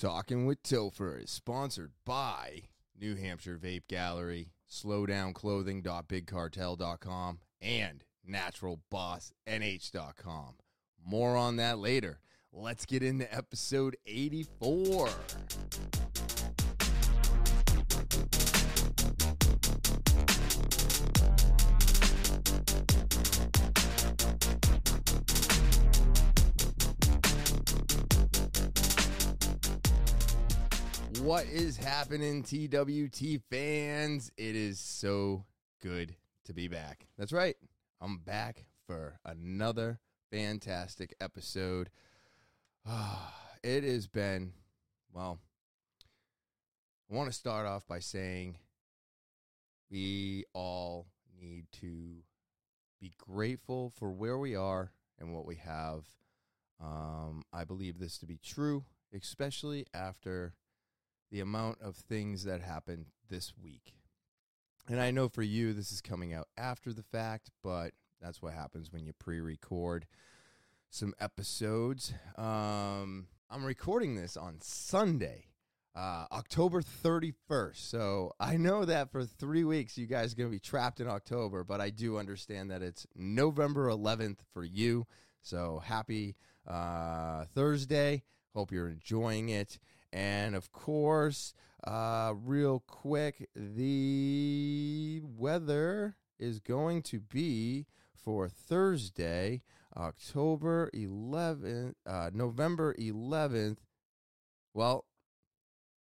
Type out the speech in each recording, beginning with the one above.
Talking with Topher is sponsored by New Hampshire Vape Gallery, slowdownclothing.bigcartel.com, and naturalbossnh.com. More on that later. Let's get into episode 84. What is happening, TWT fans? It is so good to be back. That's right. I'm back for another fantastic episode. it has been, well, I want to start off by saying we all need to be grateful for where we are and what we have. Um, I believe this to be true, especially after the amount of things that happened this week. And I know for you, this is coming out after the fact, but that's what happens when you pre record some episodes. Um, I'm recording this on Sunday, uh, October 31st. So I know that for three weeks, you guys are going to be trapped in October, but I do understand that it's November 11th for you. So happy uh, Thursday. Hope you're enjoying it. And of course, uh, real quick, the weather is going to be for Thursday, October 11th, uh, November 11th. Well,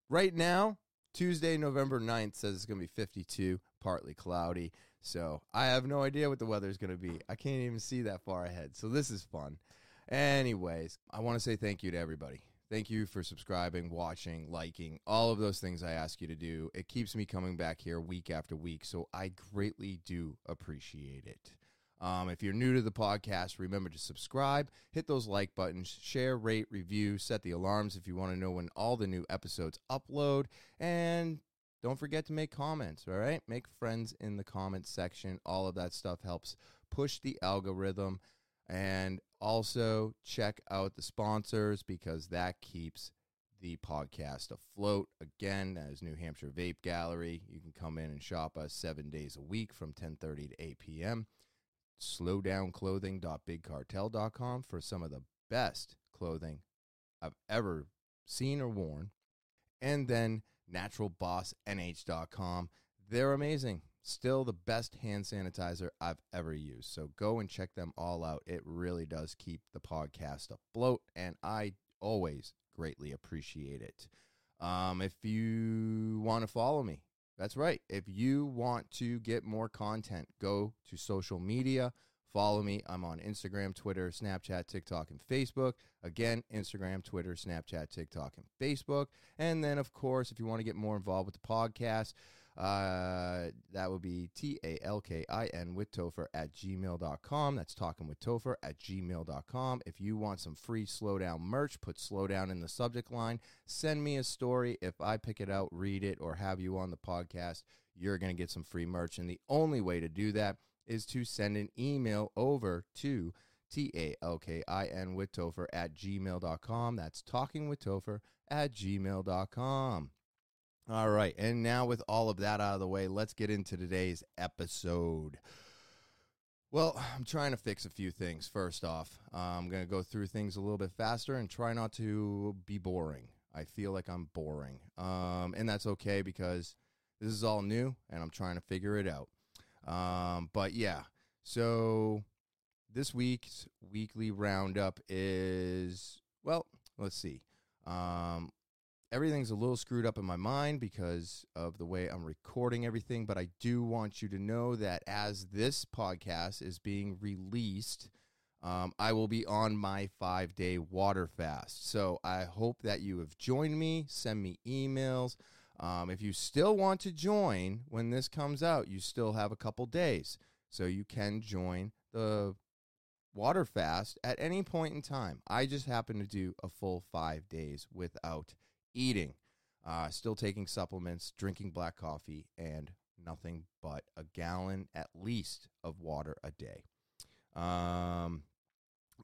right now, Tuesday, November 9th says it's going to be 52, partly cloudy. So I have no idea what the weather is going to be. I can't even see that far ahead. So this is fun. Anyways, I want to say thank you to everybody. Thank you for subscribing, watching, liking, all of those things I ask you to do. It keeps me coming back here week after week, so I greatly do appreciate it. Um, if you're new to the podcast, remember to subscribe, hit those like buttons, share, rate, review, set the alarms if you want to know when all the new episodes upload, and don't forget to make comments, all right? Make friends in the comments section. All of that stuff helps push the algorithm. And also check out the sponsors because that keeps the podcast afloat. Again, as New Hampshire Vape Gallery, you can come in and shop us seven days a week from 10:30 to 8 p.m. Slowdownclothing.bigcartel.com for some of the best clothing I've ever seen or worn, and then naturalbossnh.com. They're amazing. Still the best hand sanitizer I've ever used. So go and check them all out. It really does keep the podcast afloat, and I always greatly appreciate it. Um, if you want to follow me, that's right. If you want to get more content, go to social media. Follow me. I'm on Instagram, Twitter, Snapchat, TikTok, and Facebook. Again, Instagram, Twitter, Snapchat, TikTok, and Facebook. And then, of course, if you want to get more involved with the podcast, uh, that would be T A L K I N with Topher at gmail.com. That's talking with Topher at gmail.com. If you want some free slowdown merch, put slowdown in the subject line. Send me a story. If I pick it out, read it, or have you on the podcast, you're going to get some free merch. And the only way to do that is to send an email over to T A L K I N with Topher at gmail.com. That's talking with Topher at gmail.com. All right. And now, with all of that out of the way, let's get into today's episode. Well, I'm trying to fix a few things. First off, uh, I'm going to go through things a little bit faster and try not to be boring. I feel like I'm boring. Um, and that's okay because this is all new and I'm trying to figure it out. Um, but yeah, so this week's weekly roundup is, well, let's see. Um, everything's a little screwed up in my mind because of the way I'm recording everything, but I do want you to know that as this podcast is being released, um, I will be on my five day water fast. So I hope that you have joined me. Send me emails. Um, if you still want to join when this comes out, you still have a couple days. So you can join the water fast at any point in time. I just happen to do a full five days without eating, uh, still taking supplements, drinking black coffee, and nothing but a gallon at least of water a day. Um,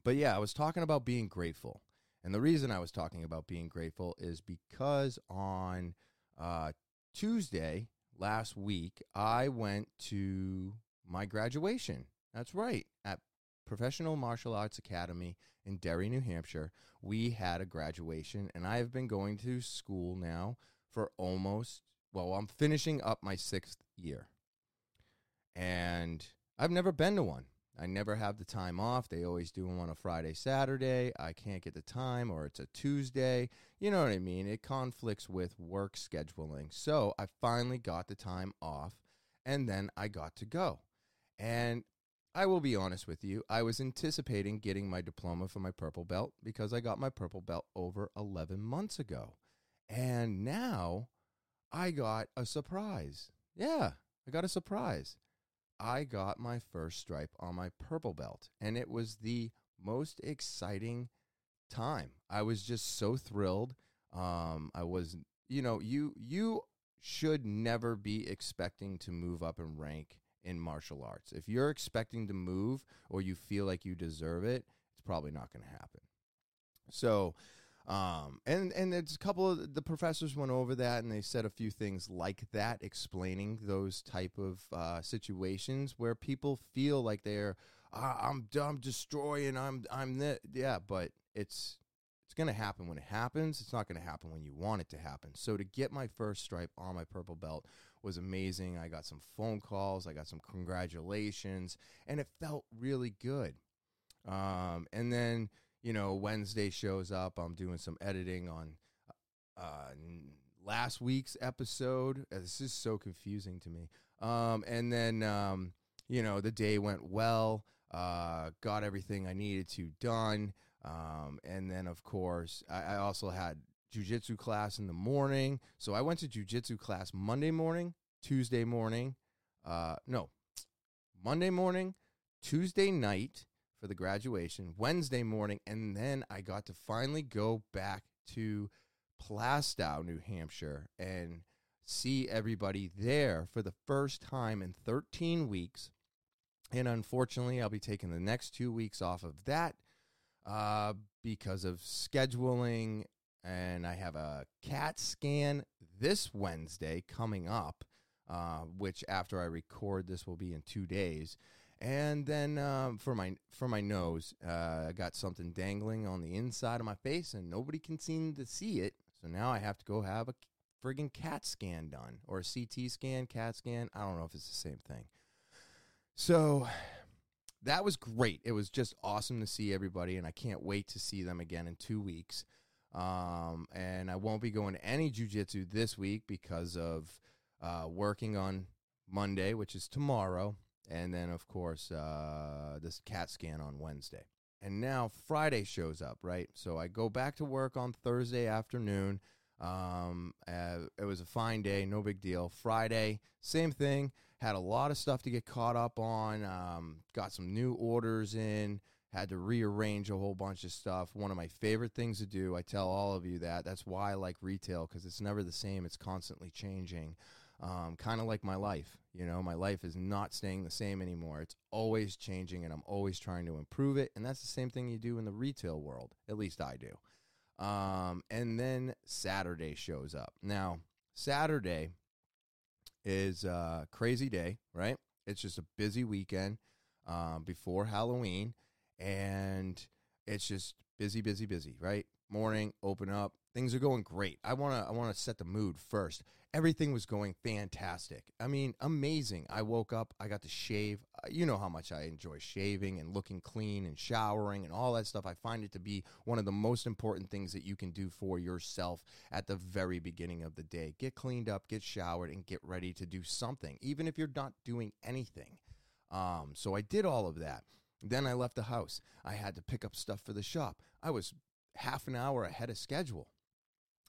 but yeah, I was talking about being grateful. And the reason I was talking about being grateful is because on uh, Tuesday last week, I went to my graduation. That's right. At Professional Martial Arts Academy in Derry, New Hampshire, we had a graduation, and I have been going to school now for almost, well, I'm finishing up my sixth year. And I've never been to one. I never have the time off. They always do them on a Friday, Saturday. I can't get the time, or it's a Tuesday. You know what I mean? It conflicts with work scheduling. So I finally got the time off, and then I got to go. And I will be honest with you, I was anticipating getting my diploma for my purple belt because I got my purple belt over 11 months ago. And now I got a surprise. Yeah, I got a surprise. I got my first stripe on my purple belt, and it was the most exciting time. I was just so thrilled. Um, I was, you know, you you should never be expecting to move up in rank in martial arts. If you're expecting to move or you feel like you deserve it, it's probably not going to happen. So, um, and and there's a couple of the professors went over that and they said a few things like that, explaining those type of uh, situations where people feel like they're uh, I'm I'm destroying I'm I'm that yeah, but it's it's going to happen when it happens. It's not going to happen when you want it to happen. So to get my first stripe on my purple belt was amazing. I got some phone calls, I got some congratulations, and it felt really good. Um, and then you know, Wednesday shows up. I'm doing some editing on uh, last week's episode. Uh, this is so confusing to me. Um, and then, um, you know, the day went well. Uh, got everything I needed to done. Um, and then, of course, I, I also had jujitsu class in the morning. So I went to jujitsu class Monday morning, Tuesday morning. Uh, no, Monday morning, Tuesday night, for the graduation Wednesday morning, and then I got to finally go back to Plaistow, New Hampshire, and see everybody there for the first time in 13 weeks. And unfortunately, I'll be taking the next two weeks off of that uh, because of scheduling. And I have a CAT scan this Wednesday coming up, uh, which after I record this will be in two days. And then um, for my for my nose, uh, I got something dangling on the inside of my face, and nobody can seem to see it. So now I have to go have a friggin' CAT scan done, or a CT scan, CAT scan. I don't know if it's the same thing. So that was great. It was just awesome to see everybody, and I can't wait to see them again in two weeks. Um, and I won't be going to any jujitsu this week because of uh, working on Monday, which is tomorrow and then of course uh, this CAT scan on Wednesday. And now Friday shows up, right? So I go back to work on Thursday afternoon. Um, uh, it was a fine day, no big deal. Friday, same thing. Had a lot of stuff to get caught up on. Um, got some new orders in. Had to rearrange a whole bunch of stuff. One of my favorite things to do. I tell all of you that. That's why I like retail because it's never the same. It's constantly changing um, kind of like my life. You know, my life is not staying the same anymore. It's always changing, and I'm always trying to improve it. And that's the same thing you do in the retail world. At least I do. Um, and then Saturday shows up. Now, Saturday is a crazy day, right? It's just a busy weekend um, before Halloween, and it's just busy, busy, busy, right? Morning, open up, things are going great. I want to I want to set the mood first. Everything was going fantastic. I mean, amazing. I woke up, I got to shave. Uh, you know how much I enjoy shaving and looking clean and showering and all that stuff. I find it to be one of the most important things that you can do for yourself at the very beginning of the day. Get cleaned up, get showered and get ready to do something, even if you're not doing anything. Um, so I did all of that. Then I left the house. I had to pick up stuff for the shop. I was half an hour ahead of schedule.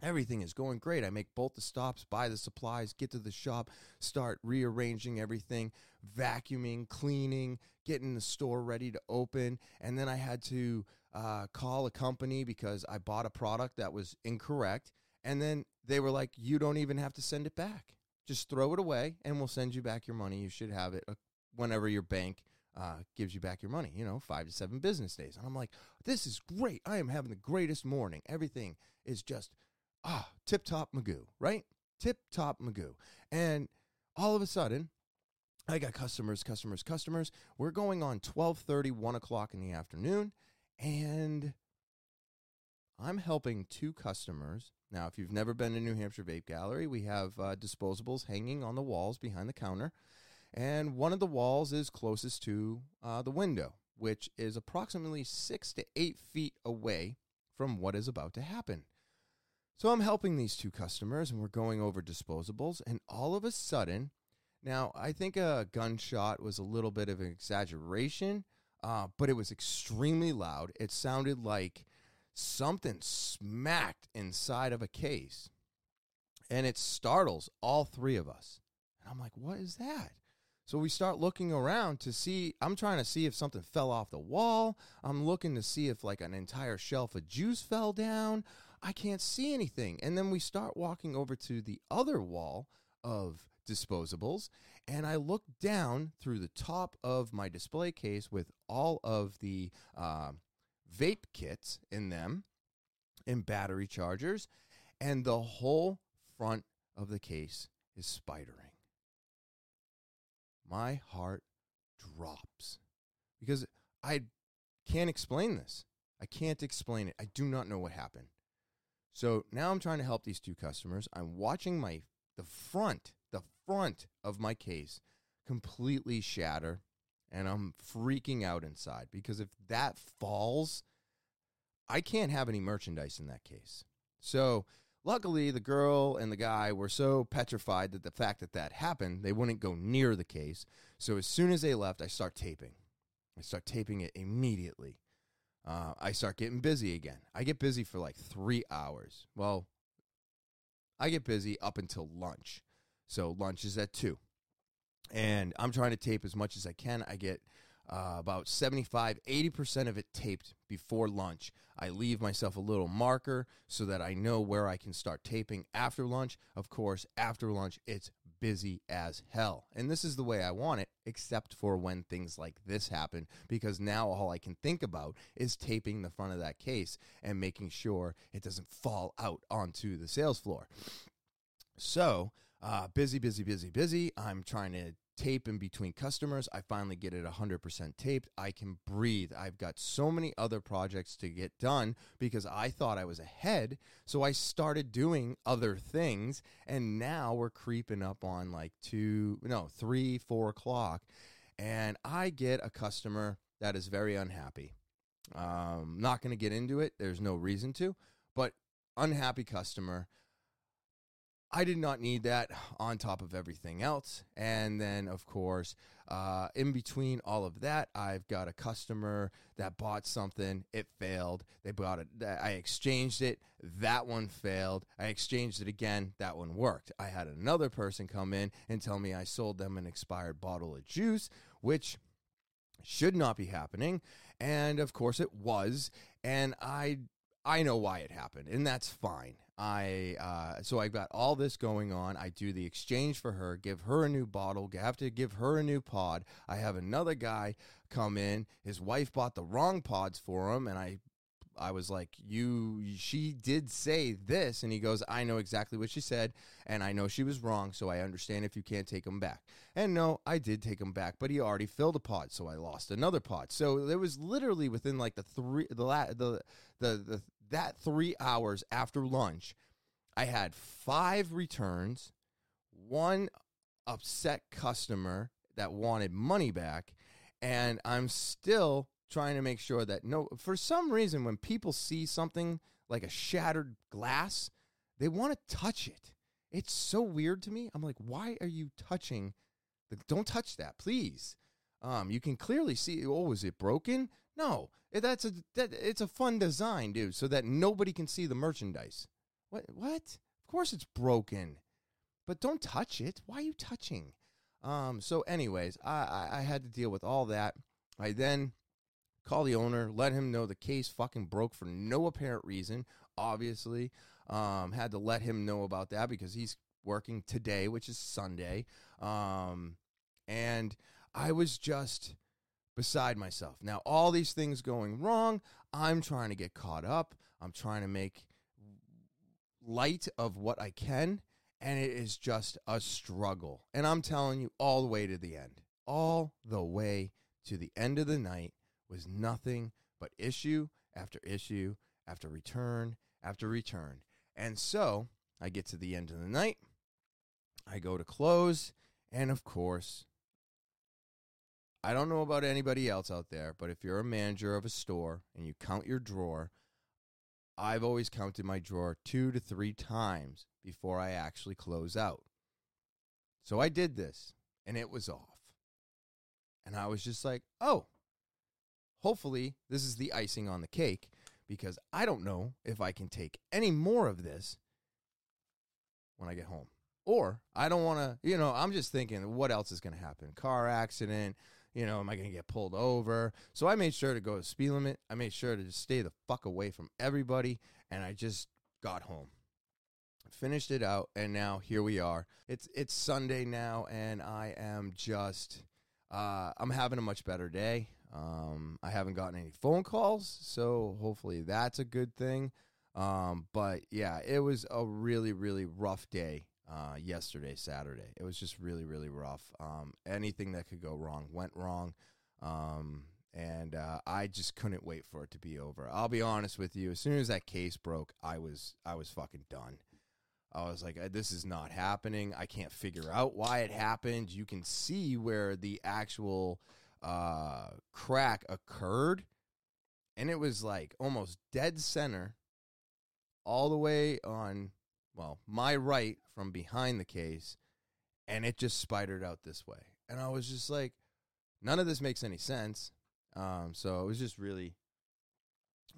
Everything is going great. I make both the stops, buy the supplies, get to the shop, start rearranging everything, vacuuming, cleaning, getting the store ready to open. And then I had to uh, call a company because I bought a product that was incorrect. And then they were like, you don't even have to send it back. Just throw it away and we'll send you back your money. You should have it uh, whenever your bank uh, gives you back your money, you know, five to seven business days. And I'm like, this is great. I am having the greatest morning. Everything is just, ah, tip top Magoo, right? Tip top Magoo. And all of a sudden, I got customers, customers, customers. We're going on 1230, 1 o'clock in the afternoon. And I'm helping two customers. Now, if you've never been to New Hampshire Vape Gallery, we have uh, disposables hanging on the walls behind the counter. And one of the walls is closest to uh, the window, which is approximately six to eight feet away from what is about to happen. So I'm helping these two customers and we're going over disposables. And all of a sudden, now I think a gunshot was a little bit of an exaggeration, uh, but it was extremely loud. It sounded like something smacked inside of a case. And it startles all three of us. And I'm like, what is that? So we start looking around to see. I'm trying to see if something fell off the wall. I'm looking to see if like an entire shelf of juice fell down. I can't see anything. And then we start walking over to the other wall of disposables. And I look down through the top of my display case with all of the uh, vape kits in them and battery chargers. And the whole front of the case is spidering my heart drops because I can't explain this. I can't explain it. I do not know what happened. So now I'm trying to help these two customers. I'm watching my the front, the front of my case completely shatter and I'm freaking out inside because if that falls, I can't have any merchandise in that case. So Luckily, the girl and the guy were so petrified that the fact that that happened, they wouldn't go near the case. So as soon as they left, I start taping. I start taping it immediately. Uh, I start getting busy again. I get busy for like three hours. Well, I get busy up until lunch. So lunch is at two. And I'm trying to tape as much as I can. I get uh, about 75, 80% of it taped before lunch. I leave myself a little marker so that I know where I can start taping after lunch. Of course, after lunch, it's busy as hell. And this is the way I want it, except for when things like this happen, because now all I can think about is taping the front of that case and making sure it doesn't fall out onto the sales floor. So, uh, busy, busy, busy, busy. I'm trying to tape in between customers. I finally get it 100% taped. I can breathe. I've got so many other projects to get done because I thought I was ahead. So I started doing other things. And now we're creeping up on like two, no, three, four o'clock. And I get a customer that is very unhappy. Um, not going to get into it. There's no reason to, but unhappy customer. I did not need that on top of everything else. And then, of course, uh, in between all of that, I've got a customer that bought something. It failed. They bought it. I exchanged it. That one failed. I exchanged it again. That one worked. I had another person come in and tell me I sold them an expired bottle of juice, which should not be happening. And of course, it was. And I I know why it happened, and that's fine. I uh, so I've got all this going on. I do the exchange for her, give her a new bottle, have to give her a new pod. I have another guy come in. His wife bought the wrong pods for him, and I I was like, "You, she did say this," and he goes, "I know exactly what she said, and I know she was wrong, so I understand if you can't take them back." And no, I did take them back, but he already filled a pod, so I lost another pod. So there was literally within like the three, the la- the the the that three hours after lunch, I had five returns, one upset customer that wanted money back, and I'm still trying to make sure that no, for some reason, when people see something like a shattered glass, they want to touch it. It's so weird to me. I'm like, why are you touching? The, don't touch that, please. Um, you can clearly see. Oh, is it broken? No, that's a that, it's a fun design, dude, so that nobody can see the merchandise. What? What? Of course it's broken, but don't touch it. Why are you touching? Um. So, anyways, I, I, I had to deal with all that. I then call the owner, let him know the case fucking broke for no apparent reason. Obviously, um, had to let him know about that because he's working today, which is Sunday. Um, and I was just beside myself. Now, all these things going wrong, I'm trying to get caught up. I'm trying to make light of what I can, and it is just a struggle. And I'm telling you, all the way to the end, all the way to the end of the night was nothing but issue after issue after return after return. And so I get to the end of the night, I go to close, and of course, I don't know about anybody else out there, but if you're a manager of a store and you count your drawer, I've always counted my drawer two to three times before I actually close out. So I did this and it was off. And I was just like, oh, hopefully this is the icing on the cake because I don't know if I can take any more of this when I get home. Or I don't want to, you know, I'm just thinking, what else is going to happen? Car accident, you know, am I going to get pulled over? So I made sure to go to speed limit. I made sure to just stay the fuck away from everybody. And I just got home. Finished it out, and now here we are. It's it's Sunday now, and I am just uh, I'm having a much better day. Um, I haven't gotten any phone calls, so hopefully that's a good thing. Um, but yeah, it was a really really rough day uh, yesterday, Saturday. It was just really, really rough. Um, anything that could go wrong went wrong. Um, and uh, I just couldn't wait for it to be over. I'll be honest with you. As soon as that case broke, I was I was fucking done. I was like, this is not happening. I can't figure out why it happened. You can see where the actual uh, crack occurred, and it was like almost dead center, all the way on well, my right from behind the case, and it just spidered out this way. And I was just like, none of this makes any sense. Um, so it was just really,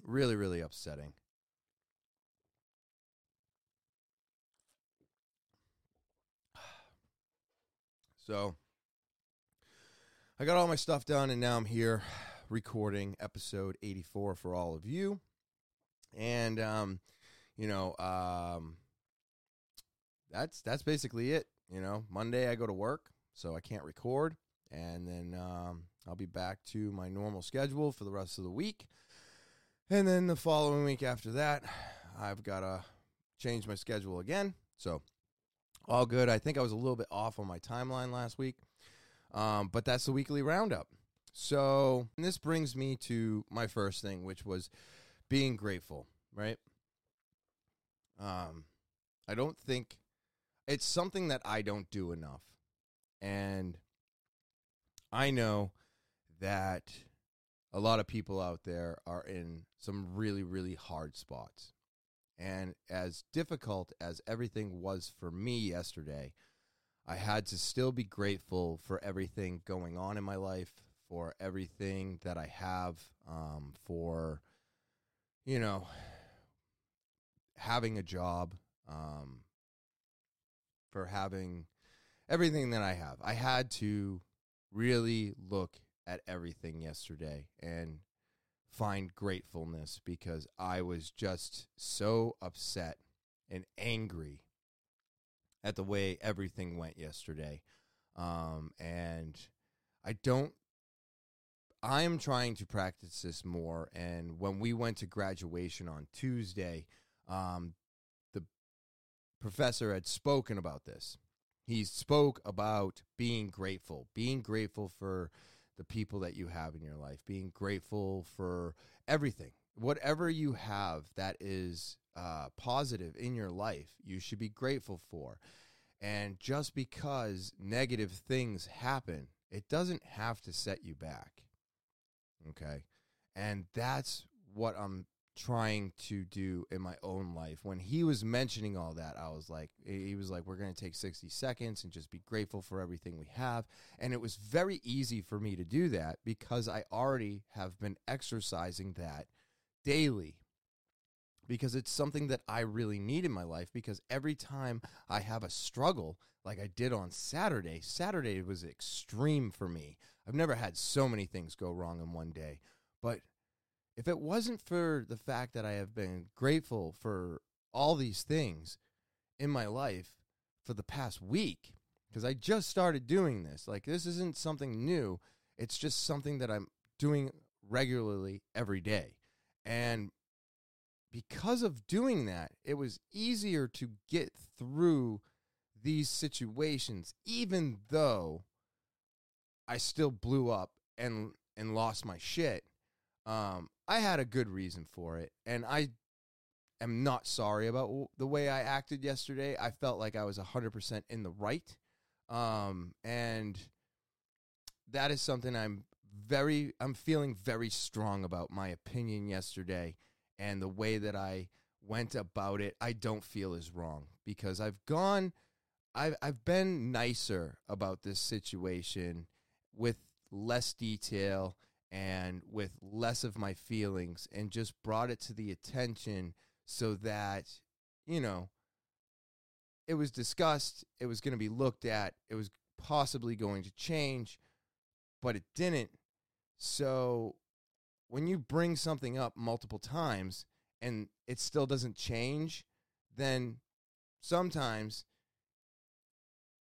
really, really upsetting. So I got all my stuff done, and now I'm here recording episode 84 for all of you. And, um, you know, um, that's that's basically it. You know, Monday I go to work, so I can't record, and then um, I'll be back to my normal schedule for the rest of the week. And then the following week after that, I've got to change my schedule again. So all good. I think I was a little bit off on my timeline last week, um, but that's the weekly roundup. So this brings me to my first thing, which was being grateful. Right. Um, I don't think it's something that I don't do enough. And I know that a lot of people out there are in some really, really hard spots. And as difficult as everything was for me yesterday, I had to still be grateful for everything going on in my life, for everything that I have, um, for, you know, having a job, um, for having everything that I have. I had to really look at everything yesterday and find gratefulness because I was just so upset and angry at the way everything went yesterday. Um, and I don't, I'm trying to practice this more. And when we went to graduation on Tuesday, um, professor had spoken about this. He spoke about being grateful, being grateful for the people that you have in your life, being grateful for everything. Whatever you have that is uh, positive in your life, you should be grateful for. And just because negative things happen, it doesn't have to set you back. Okay. And that's what I'm trying to do in my own life. When he was mentioning all that, I was like, he was like, we're going to take 60 seconds and just be grateful for everything we have. And it was very easy for me to do that because I already have been exercising that daily because it's something that I really need in my life because every time I have a struggle like I did on Saturday, Saturday was extreme for me. I've never had so many things go wrong in one day, but if it wasn't for the fact that I have been grateful for all these things in my life for the past week, because I just started doing this, like this isn't something new. It's just something that I'm doing regularly every day. And because of doing that, it was easier to get through these situations, even though I still blew up and and lost my shit. Um, I had a good reason for it, and I am not sorry about the way I acted yesterday. I felt like I was hundred percent in the right, um, and that is something I'm very I'm feeling very strong about my opinion yesterday and the way that I went about it, I don't feel is wrong because I've gone, I've, I've been nicer about this situation with less detail and with less of my feelings and just brought it to the attention so that, you know, it was discussed, it was going to be looked at, it was possibly going to change, but it didn't. So when you bring something up multiple times and it still doesn't change, then sometimes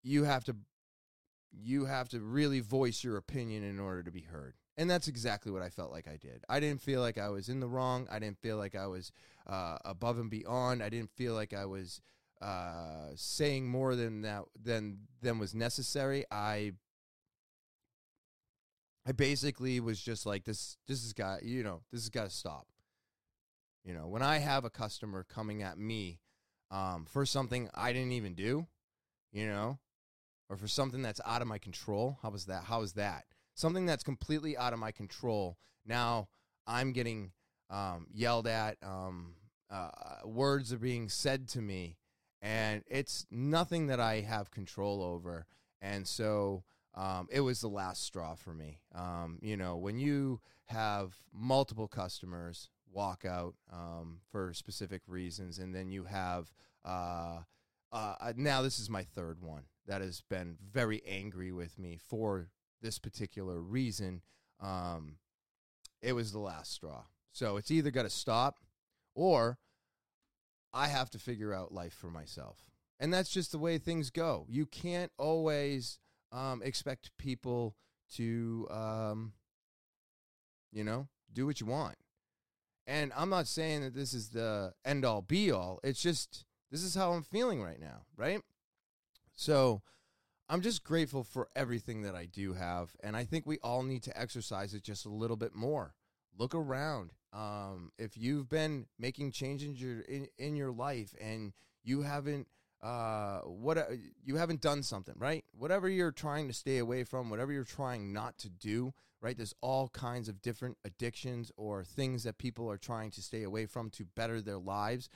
you have to you have to really voice your opinion in order to be heard. And that's exactly what I felt like I did. I didn't feel like I was in the wrong. I didn't feel like I was uh, above and beyond. I didn't feel like I was uh, saying more than that than than was necessary. I I basically was just like this this has got you know this has got to stop. You know, when I have a customer coming at me um, for something I didn't even do, you know, or for something that's out of my control, how was that? How is that? Something that's completely out of my control. Now I'm getting um, yelled at. Um, uh, words are being said to me, and it's nothing that I have control over. And so um, it was the last straw for me. Um, you know, when you have multiple customers walk out um, for specific reasons, and then you have uh, uh, now this is my third one that has been very angry with me for this particular reason. Um, it was the last straw. So it's either got to stop or I have to figure out life for myself. And that's just the way things go. You can't always um, expect people to, um, you know, do what you want. And I'm not saying that this is the end all be all. It's just, this is how I'm feeling right now, right? So I'm just grateful for everything that I do have. And I think we all need to exercise it just a little bit more. Look around. Um, if you've been making changes in your, in, in your life and you haven't uh, what uh, you haven't done something right whatever you're trying to stay away from whatever you're trying not to do right there's all kinds of different addictions or things that people are trying to stay away from to better their lives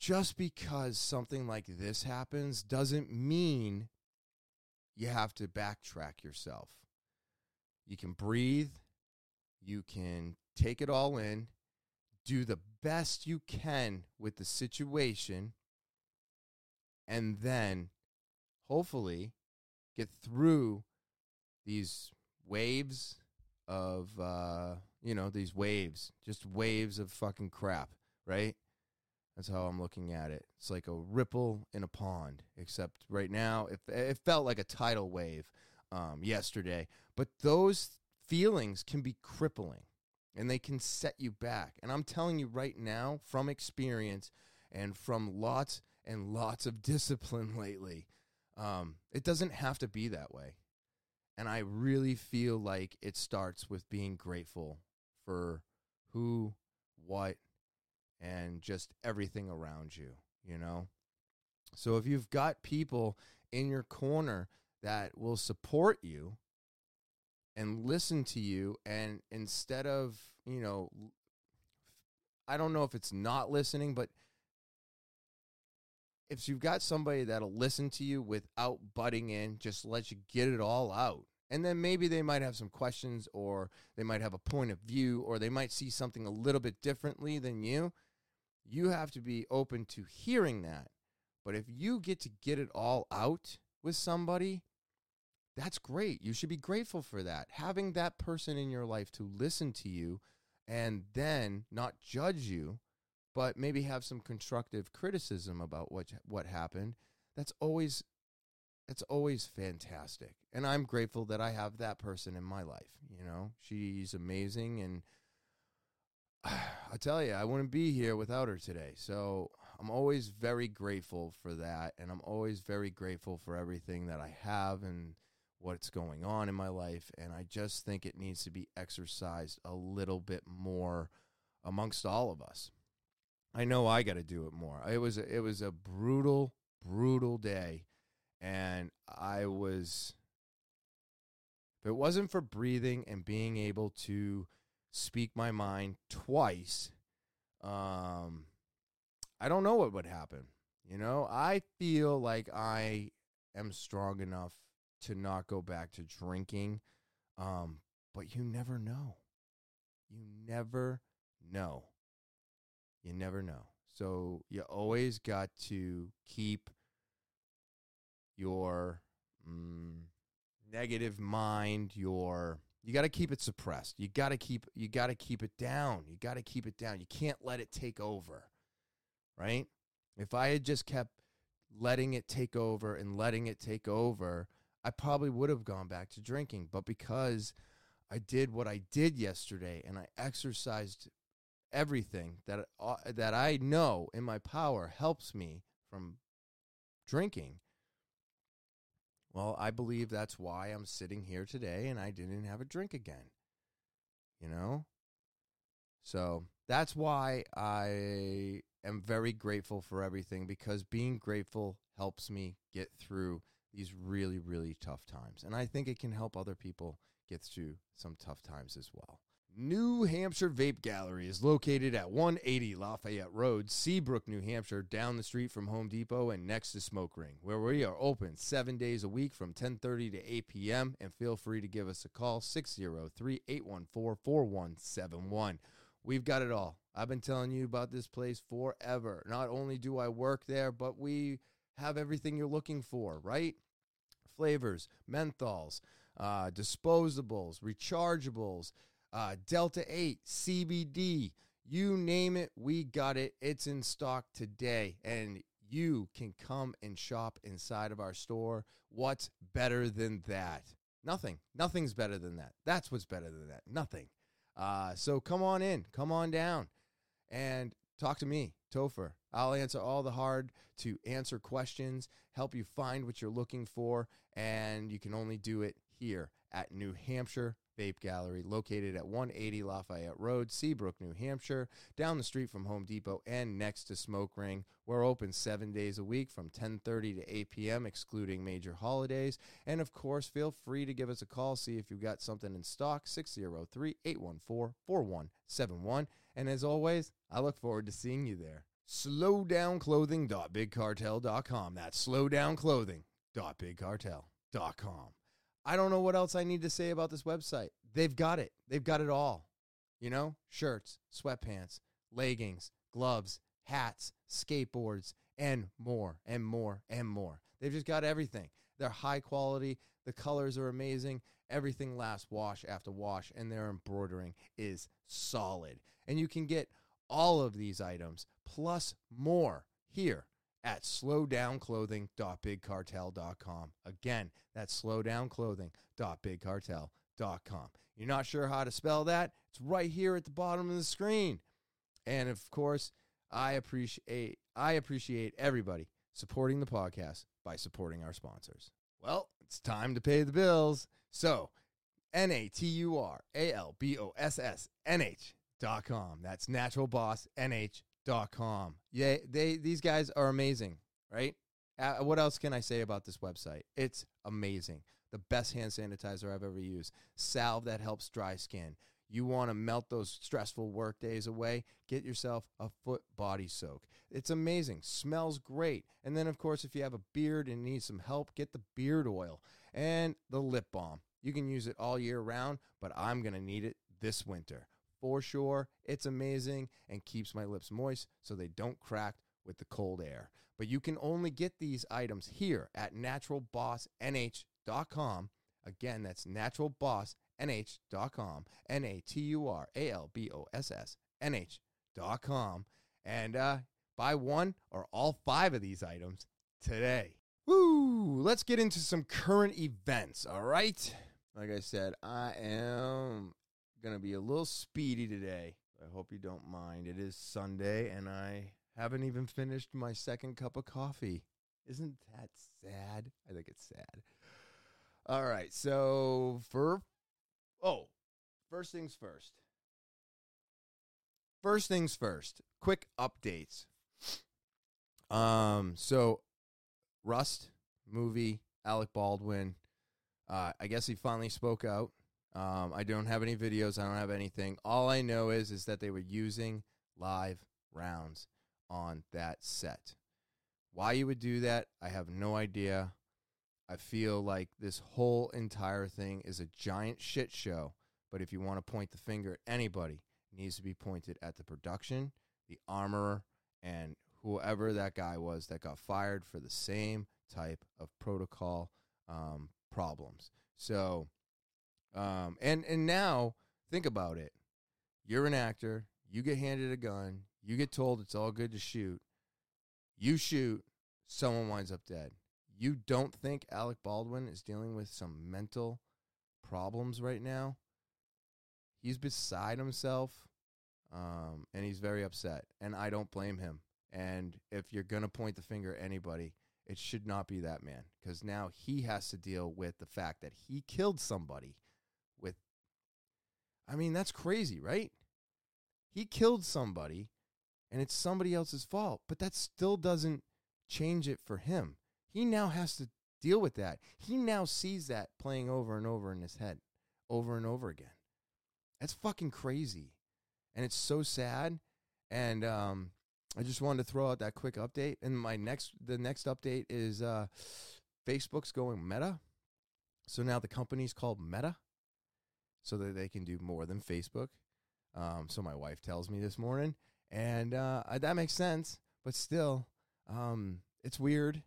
just because something like this happens doesn't mean you have to backtrack yourself. You can breathe. You can take it all in. Do the best you can with the situation. And then hopefully get through these waves of uh, you know these waves just waves of fucking crap right that's how i'm looking at it it's like a ripple in a pond except right now it, it felt like a tidal wave um, yesterday but those feelings can be crippling and they can set you back and i'm telling you right now from experience and from lots and lots of discipline lately. Um, it doesn't have to be that way. And I really feel like it starts with being grateful for who, what, and just everything around you, you know? So if you've got people in your corner that will support you and listen to you, and instead of, you know, I don't know if it's not listening, but if you've got somebody that'll listen to you without butting in, just let you get it all out. And then maybe they might have some questions or they might have a point of view or they might see something a little bit differently than you. You have to be open to hearing that. But if you get to get it all out with somebody, that's great. You should be grateful for that. Having that person in your life to listen to you and then not judge you but maybe have some constructive criticism about what what happened. That's always it's always fantastic. And I'm grateful that I have that person in my life. You know, she's amazing. And I tell you, I wouldn't be here without her today. So I'm always very grateful for that. And I'm always very grateful for everything that I have and what's going on in my life. And I just think it needs to be exercised a little bit more amongst all of us. I know I got to do it more. It was a, it was a brutal, brutal day, and I was. If it wasn't for breathing and being able to speak my mind twice, um, I don't know what would happen. You know, I feel like I am strong enough to not go back to drinking, um, but you never know. You never know. You never know. So you always got to keep your mm, negative mind, your you got to keep it suppressed. You got to keep you got to keep it down. You got to keep it down. You can't let it take over. Right? If I had just kept letting it take over and letting it take over, I probably would have gone back to drinking, but because I did what I did yesterday and I exercised everything that uh, that I know in my power helps me from drinking. Well, I believe that's why I'm sitting here today and I didn't have a drink again. You know? So, that's why I am very grateful for everything because being grateful helps me get through these really really tough times. And I think it can help other people get through some tough times as well. New Hampshire Vape Gallery is located at 180 Lafayette Road, Seabrook, New Hampshire, down the street from Home Depot and next to Smoke Ring, where we are open 7 days a week from 10:30 to 8 p.m. and feel free to give us a call 603-814-4171. We've got it all. I've been telling you about this place forever. Not only do I work there, but we have everything you're looking for, right? Flavors, menthols, uh, disposables, rechargeables, uh, Delta 8, CBD, you name it, we got it. It's in stock today. And you can come and shop inside of our store. What's better than that? Nothing. Nothing's better than that. That's what's better than that. Nothing. Uh, so come on in, come on down, and talk to me, Topher. I'll answer all the hard to answer questions, help you find what you're looking for, and you can only do it here at New Hampshire Vape Gallery, located at 180 Lafayette Road, Seabrook, New Hampshire, down the street from Home Depot and next to Smoke Ring. We're open seven days a week from 10:30 to 8 p.m., excluding major holidays. And of course, feel free to give us a call, see if you've got something in stock. 603-814-4171. And as always, I look forward to seeing you there. Slowdownclothing.bigcartel.com. That's slowdownclothing.bigcartel.com. I don't know what else I need to say about this website. They've got it. They've got it all. You know, shirts, sweatpants, leggings, gloves, hats, skateboards, and more and more and more. They've just got everything. They're high quality. The colors are amazing. Everything lasts wash after wash, and their embroidering is solid. And you can get all of these items plus more here at slowdownclothing.bigcartel.com. Again, that's slowdownclothing.bigcartel.com. You're not sure how to spell that? It's right here at the bottom of the screen. And of course, I appreciate I appreciate everybody supporting the podcast by supporting our sponsors. Well, it's time to pay the bills. So, N A T U R A L B O S S N H dot com. That's Natural Boss NH dot com. Yeah, they these guys are amazing, right? Uh, what else can I say about this website? It's amazing. The best hand sanitizer I've ever used. Salve that helps dry skin. You want to melt those stressful work days away? Get yourself a foot body soak. It's amazing. Smells great. And then, of course, if you have a beard and need some help, get the beard oil and the lip balm. You can use it all year round, but I'm going to need it this winter for sure. It's amazing and keeps my lips moist so they don't crack with the cold air. But you can only get these items here at naturalbossnh.com. Again, that's naturalbossnh.com. N A T U R A L B O S S N H.com. And uh, buy one or all five of these items today. Woo! Let's get into some current events, all right? Like I said, I am going to be a little speedy today. I hope you don't mind. It is Sunday, and I haven't even finished my second cup of coffee. Isn't that sad? I think it's sad. All right, so for oh, first things first. First things first. Quick updates. Um, so Rust movie, Alec Baldwin. Uh, I guess he finally spoke out. Um, I don't have any videos. I don't have anything. All I know is is that they were using live rounds on that set. Why you would do that, I have no idea. I feel like this whole entire thing is a giant shit show. But if you want to point the finger at anybody, it needs to be pointed at the production, the armorer, and whoever that guy was that got fired for the same type of protocol um, problems. So, um, and and now think about it. You're an actor. You get handed a gun. You get told it's all good to shoot. You shoot. Someone winds up dead. You don't think Alec Baldwin is dealing with some mental problems right now? He's beside himself, um, and he's very upset. And I don't blame him. And if you're to point the finger at anybody, it should not be that man because now he has to deal with the fact that he killed somebody. I mean, that's crazy, right? He killed somebody and it's somebody else's fault, but that still doesn't change it for him. He now has to deal with that. He now sees that playing over and over in his head, over and over again. That's fucking crazy. And it's so sad. And um, I just wanted to throw out that quick update. And my next, the next update is uh, Facebook's going Meta. So now the company's called Meta, so that they can do more than Facebook. Um, so my wife tells me this morning, and uh, that makes sense. But still, um, it's weird,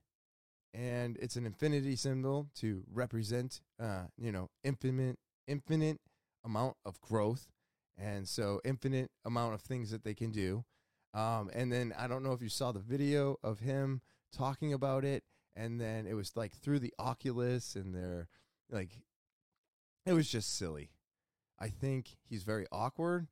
and it's an infinity symbol to represent, uh, you know, infinite, infinite amount of growth, and so infinite amount of things that they can do. Um, and then I don't know if you saw the video of him talking about it, and then it was like through the Oculus, and they're like, it was just silly. I think he's very awkward.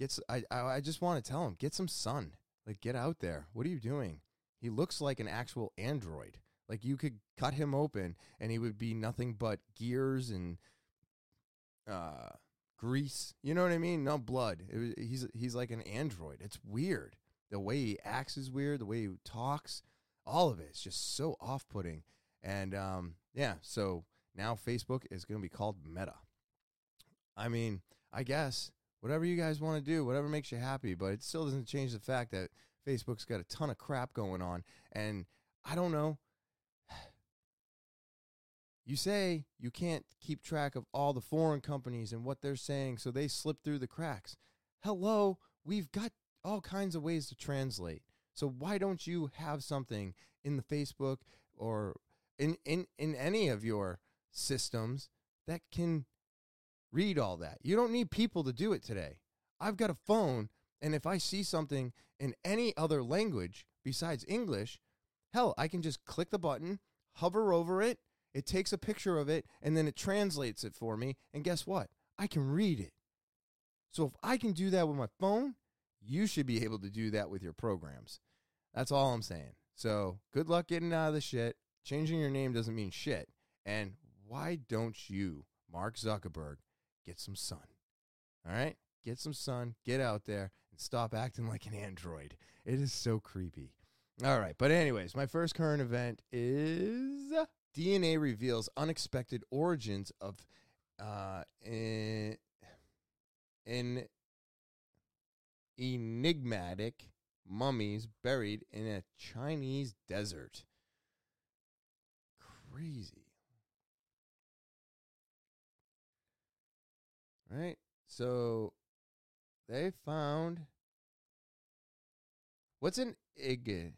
Gets I I, just want to tell him get some sun. Like get out there. What are you doing? He looks like an actual android. Like you could cut him open and he would be nothing but gears and uh grease. You know what I mean? No blood. He's he's like an android. It's weird. The way he acts is weird. The way he talks, all of it is just so off-putting. And um, yeah, so now Facebook is going to be called Meta. I mean, I guess whatever you guys want to do, whatever makes you happy, but it still doesn't change the fact that Facebook's got a ton of crap going on. And I don't know. You say you can't keep track of all the foreign companies and what they're saying, so they slip through the cracks. Hello, we've got all kinds of ways to translate. So why don't you have something in the Facebook or in in in any of your systems that can read all that? You don't need people to do it today. I've got a phone and if I see something in any other language besides English, hell, I can just click the button, hover over it, it takes a picture of it, and then it translates it for me. And guess what? I can read it. So if I can do that with my phone, you should be able to do that with your programs. That's all I'm saying. So good luck getting out of the shit. Changing your name doesn't mean shit. And why don't you, Mark Zuckerberg, get some sun? All right? Get some sun, get out there, and stop acting like an android. It is so creepy. All right. But, anyways, my first current event is DNA reveals unexpected origins of uh, in, in enigmatic mummies buried in a Chinese desert. Crazy. Right? So they found what's an ig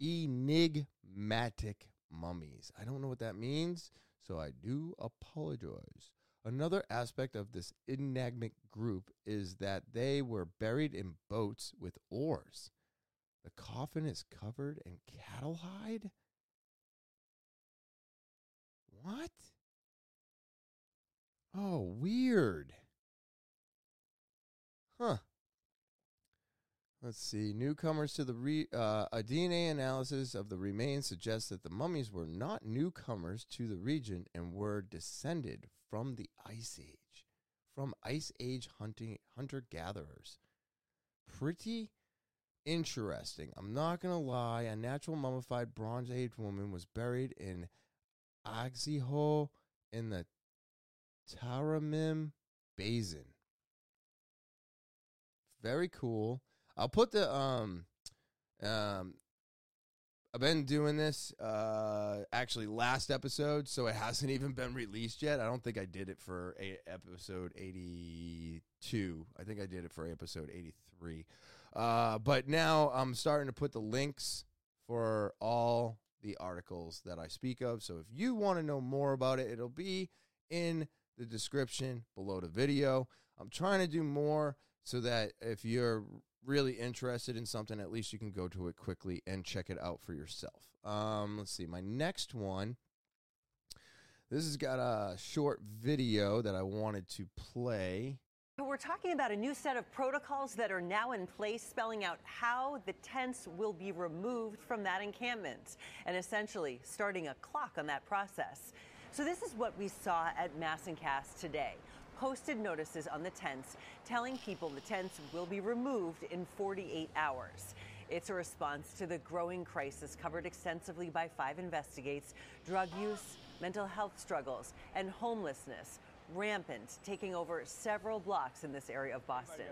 enigmatic mummies. I don't know what that means, so I do apologize. Another aspect of this enigmatic group is that they were buried in boats with oars. The coffin is covered in cattle hide. What? Oh, weird. Huh. Let's see. Newcomers to the re, uh, a DNA analysis of the remains suggests that the mummies were not newcomers to the region and were descended from the Ice Age, from Ice Age hunting hunter gatherers. Pretty interesting. I'm not gonna lie. A natural mummified Bronze Age woman was buried in Oxyho in the Taramim Basin. Very cool. I'll put the um um I've been doing this uh actually last episode, so it hasn't even been released yet. I don't think I did it for a- episode 82. I think I did it for episode 83. Uh but now I'm starting to put the links for all the articles that I speak of. So if you want to know more about it, it'll be in the description below the video. I'm trying to do more so that if you're really interested in something, at least you can go to it quickly and check it out for yourself. Um, let's see, my next one. This has got a short video that I wanted to play. We're talking about a new set of protocols that are now in place, spelling out how the tents will be removed from that encampment and essentially starting a clock on that process. So, this is what we saw at Mass and Cass today posted notices on the tents telling people the tents will be removed in 48 hours. It's a response to the growing crisis covered extensively by Five Investigates drug use, mental health struggles, and homelessness rampant, taking over several blocks in this area of Boston.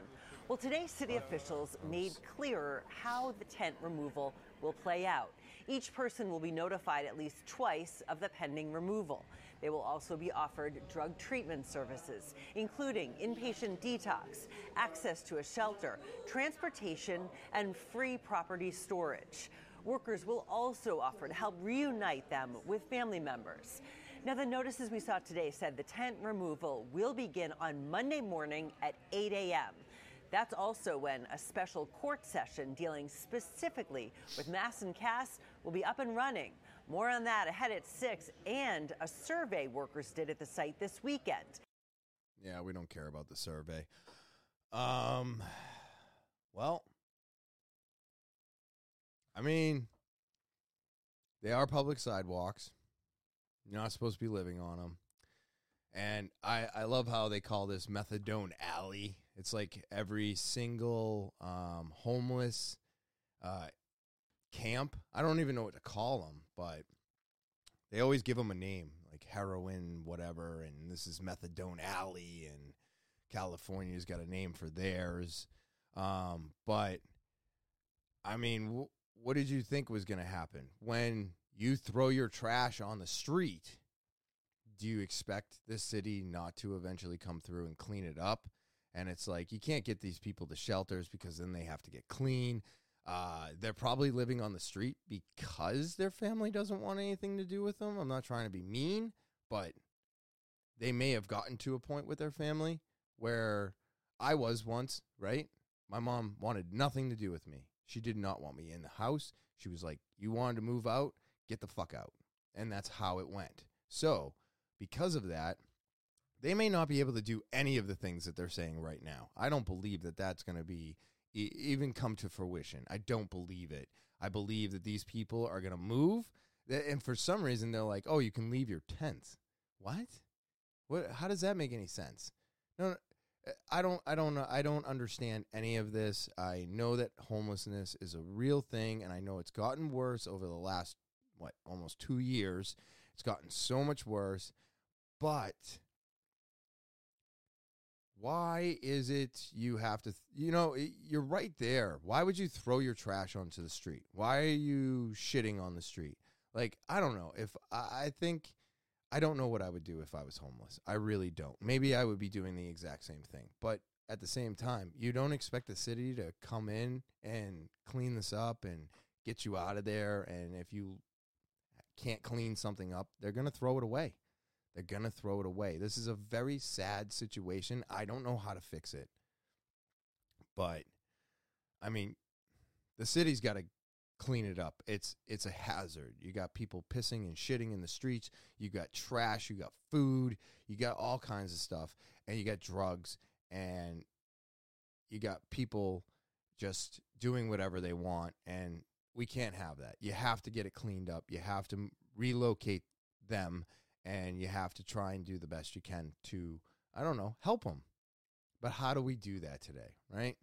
Well, today, city officials made clearer how the tent removal will play out. Each person will be notified at least twice of the pending removal. They will also be offered drug treatment services, including inpatient detox, access to a shelter, transportation, and free property storage. Workers will also offer to help reunite them with family members. Now, the notices we saw today said the tent removal will begin on Monday morning at 8 a.m. That's also when a special court session dealing specifically with Mass and Cass will be up and running. More on that ahead at 6 and a survey workers did at the site this weekend. Yeah, we don't care about the survey. Um, well, I mean, they are public sidewalks. You're not supposed to be living on them. And I, I love how they call this methadone alley. It's like every single um, homeless uh, camp. I don't even know what to call them, but they always give them a name like heroin, whatever. And this is methadone alley, and California's got a name for theirs. Um, but I mean, wh- what did you think was going to happen when you throw your trash on the street? Do you expect the city not to eventually come through and clean it up? And it's like you can't get these people to shelters because then they have to get clean. Uh, they're probably living on the street because their family doesn't want anything to do with them. I'm not trying to be mean, but they may have gotten to a point with their family where I was once, right? My mom wanted nothing to do with me. She did not want me in the house. She was like, You wanted to move out? Get the fuck out. And that's how it went. So, because of that, they may not be able to do any of the things that they're saying right now. I don't believe that that's going to be e- even come to fruition. I don't believe it. I believe that these people are going to move, and for some reason they're like, "Oh, you can leave your tent." What? What? How does that make any sense? No, no, eh, I don't. I don't. I don't understand any of this. I know that homelessness is a real thing, and I know it's gotten worse over the last what almost two years. It's gotten so much worse, but why is it you have to you know you're right there. Why would you throw your trash onto the street? Why are you shitting on the street? Like i don't know. If i, I think i don't know what i would do if i was homeless. I really don't. Maybe i would be doing the exact same thing. But at the same time you don't expect the city to come in and clean this up and get you out of there. And if you can't clean something up they're going to throw it away they're going to throw it away. This is a very sad situation. I don't know how to fix it. But I mean, the city's got to clean it up. It's it's a hazard. You got people pissing and shitting in the streets. You got trash. You got food. You got all kinds of stuff, and you got drugs, and you got people just doing whatever they want, and we can't have that. You have to get it cleaned up. You have to relocate them, and you have to try and do the best you can to I don't know help them. But how do we do that today, right?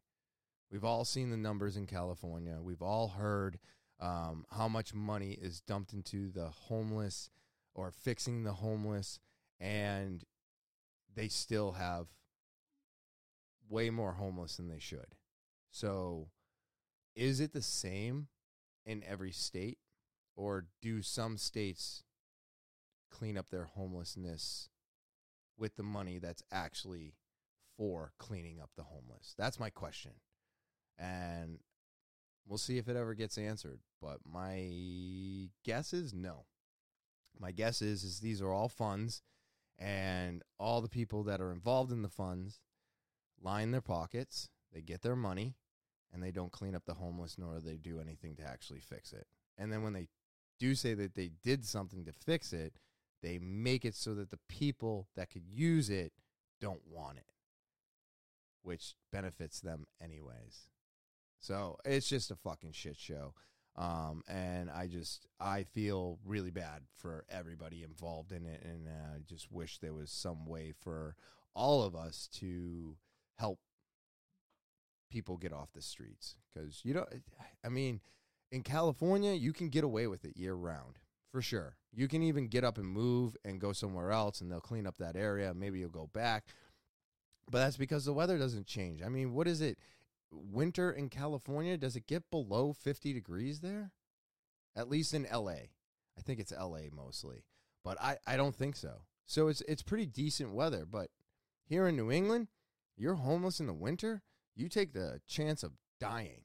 We've all seen the numbers in California. We've all heard um, how much money is dumped into the homeless or fixing the homeless, and they still have way more homeless than they should. So, is it the same in every state, or do some states clean up their homelessness with the money that's actually for cleaning up the homeless? That's my question and we'll see if it ever gets answered. But my guess is no. My guess is is these are all funds, and all the people that are involved in the funds line their pockets. They get their money, and they don't clean up the homeless, nor they do anything to actually fix it. And then when they do say that they did something to fix it, they make it so that the people that could use it don't want it, which benefits them anyways. So it's just a fucking shit show. Um, and I just I feel really bad for everybody involved in it, and I uh, just wish there was some way for all of us to help people get off the streets because you know, I mean, in California you can get away with it year round for sure. You can even get up and move and go somewhere else, and they'll clean up that area. Maybe you'll go back, but that's because the weather doesn't change. I mean, what is it? winter in California, does it get below 50 degrees there? At least in LA. I think it's LA mostly. But I, I don't think so. So it's it's pretty decent weather. But here in New England, you're homeless in the winter, you take the chance of dying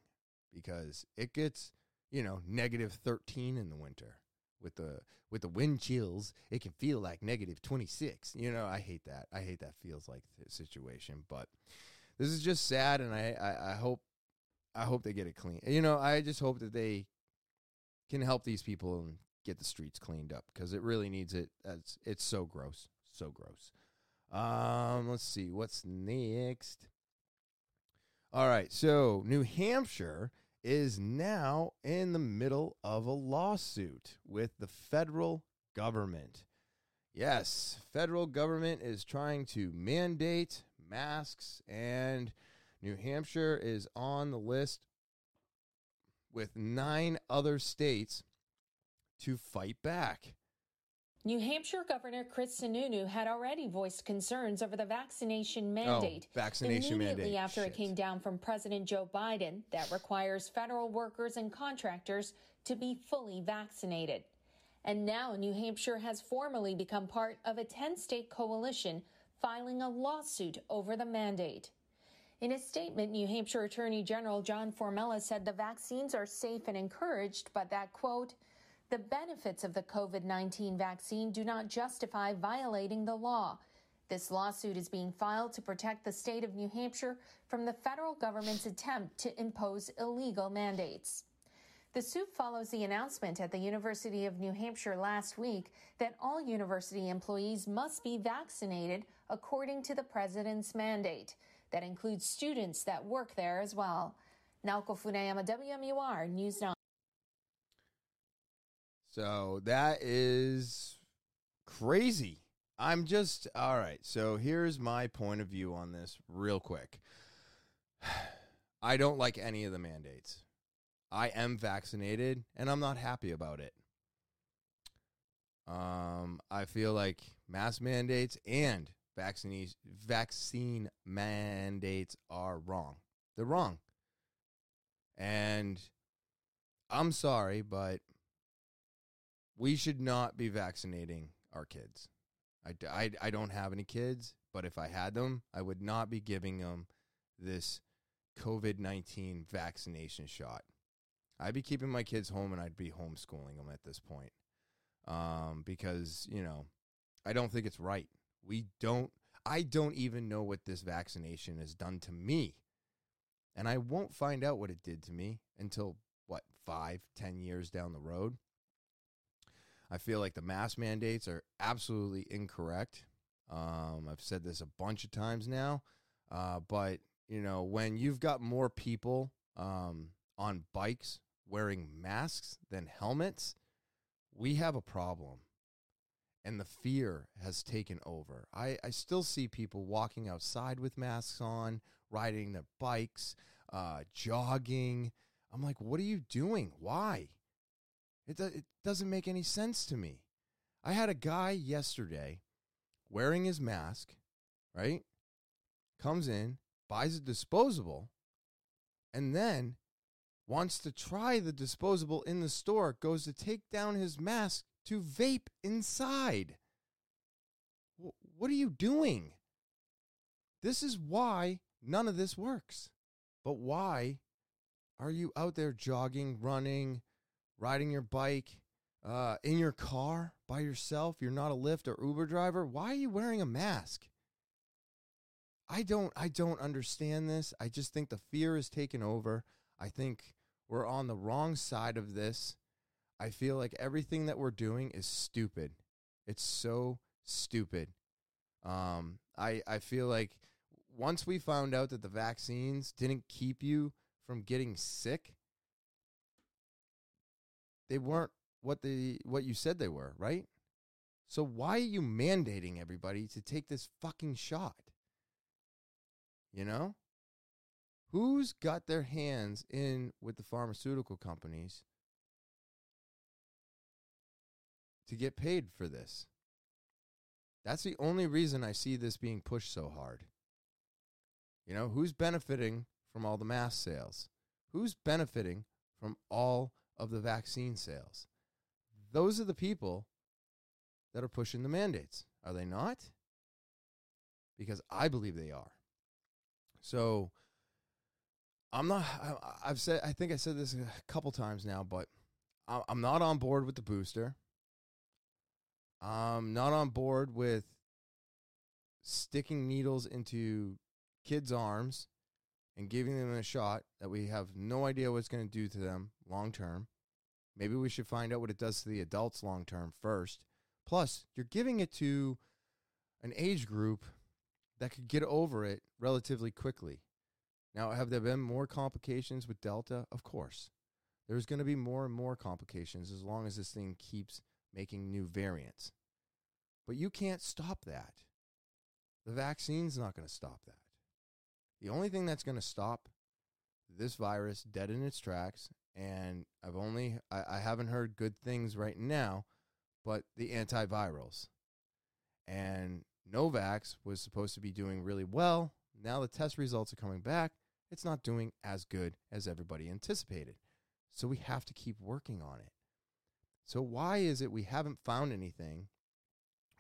because it gets, you know, negative 13 in the winter. With the with the wind chills, it can feel like negative 26. You know, I hate that. I hate that feels like situation. But this is just sad, and I, I, I hope I hope they get it clean. You know, I just hope that they can help these people and get the streets cleaned up because it really needs it. It's, it's so gross, so gross. Um, let's see what's next. All right, so New Hampshire is now in the middle of a lawsuit with the federal government. Yes, federal government is trying to mandate masks, and New Hampshire is on the list with nine other states to fight back. New Hampshire Governor Chris Sununu had already voiced concerns over the vaccination oh, mandate. Oh, vaccination immediately mandate. after Shit. it came down from President Joe Biden that requires federal workers and contractors to be fully vaccinated. And now New Hampshire has formally become part of a 10 state coalition filing a lawsuit over the mandate. In a statement, New Hampshire Attorney General John Formella said the vaccines are safe and encouraged, but that, quote, the benefits of the COVID 19 vaccine do not justify violating the law. This lawsuit is being filed to protect the state of New Hampshire from the federal government's attempt to impose illegal mandates. The suit follows the announcement at the University of New Hampshire last week that all university employees must be vaccinated according to the president's mandate. That includes students that work there as well. Naoko Funayama, WMUR News 9. So that is crazy. I'm just, all right. So here's my point of view on this, real quick. I don't like any of the mandates. I am vaccinated and I'm not happy about it. Um, I feel like mask mandates and vaccine vaccine mandates are wrong. They're wrong. And I'm sorry, but we should not be vaccinating our kids. I, I, I don't have any kids, but if I had them, I would not be giving them this COVID 19 vaccination shot. I'd be keeping my kids home and I'd be homeschooling them at this point. Um, because, you know, I don't think it's right. We don't, I don't even know what this vaccination has done to me. And I won't find out what it did to me until, what, five, ten years down the road. I feel like the mask mandates are absolutely incorrect. Um, I've said this a bunch of times now, uh, but you know when you've got more people um, on bikes wearing masks than helmets, we have a problem. And the fear has taken over. I, I still see people walking outside with masks on, riding their bikes, uh, jogging. I'm like, what are you doing? Why? It, it doesn't make any sense to me. I had a guy yesterday wearing his mask, right? Comes in, buys a disposable, and then wants to try the disposable in the store, goes to take down his mask to vape inside. what are you doing? This is why none of this works. But why are you out there jogging, running, riding your bike, uh, in your car by yourself? You're not a Lyft or Uber driver. Why are you wearing a mask? I don't I don't understand this. I just think the fear is taken over. I think we're on the wrong side of this. I feel like everything that we're doing is stupid. It's so stupid. Um, I I feel like once we found out that the vaccines didn't keep you from getting sick, they weren't what the what you said they were, right? So why are you mandating everybody to take this fucking shot? You know? Who's got their hands in with the pharmaceutical companies to get paid for this? That's the only reason I see this being pushed so hard. You know, who's benefiting from all the mass sales? Who's benefiting from all of the vaccine sales? Those are the people that are pushing the mandates. Are they not? Because I believe they are. So I'm not. I, have said. I think I said this a couple times now, but I'm not on board with the booster. I'm not on board with sticking needles into kids' arms and giving them a shot that we have no idea what's going to do to them long term. Maybe we should find out what it does to the adults long term first. Plus, you're giving it to an age group that could get over it relatively quickly. Now, have there been more complications with Delta? Of course. There's going to be more and more complications as long as this thing keeps making new variants. But you can't stop that. The vaccine's not going to stop that. The only thing that's going to stop this virus dead in its tracks, and I've only, I, I haven't heard good things right now, but the antivirals. And Novavax was supposed to be doing really well. Now the test results are coming back. It's not doing as good as everybody anticipated. So we have to keep working on it. So, why is it we haven't found anything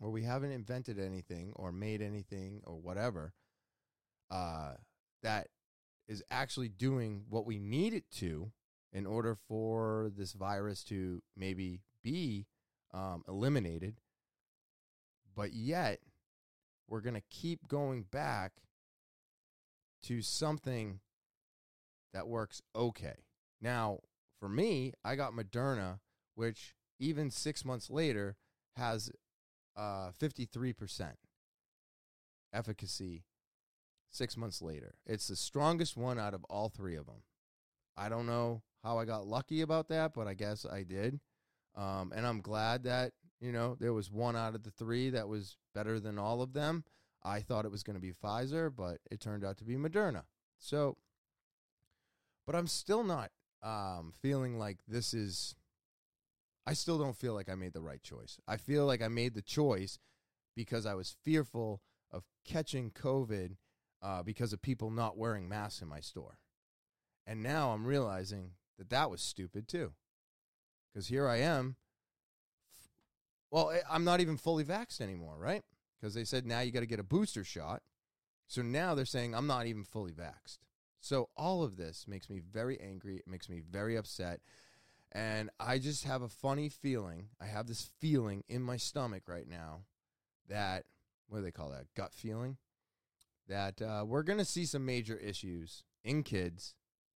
or we haven't invented anything or made anything or whatever uh, that is actually doing what we need it to in order for this virus to maybe be um, eliminated? But yet, we're going to keep going back to something that works okay. Now, for me, I got Moderna, which even six months later has uh, 53% efficacy six months later. It's the strongest one out of all three of them. I don't know how I got lucky about that, but I guess I did. Um, and I'm glad that you know, there was one out of the three that was better than all of them. I thought it was going to be Pfizer, but it turned out to be Moderna. So, but I'm still not um, feeling like this is. I still don't feel like I made the right choice. I feel like I made the choice because I was fearful of catching COVID uh, because of people not wearing masks in my store. And now I'm realizing that that was stupid too. Because here I am well, eh, I'm not even fully vaxxed anymore, right? Because they said now you got to get a booster shot. So now they're saying I'm not even fully vaxxed. So all of this makes me very angry. It makes me very upset. And I just have a funny feeling. I have this feeling in my stomach right now that, what do they call that? Gut feeling. That uh, we're going to see some major issues in kids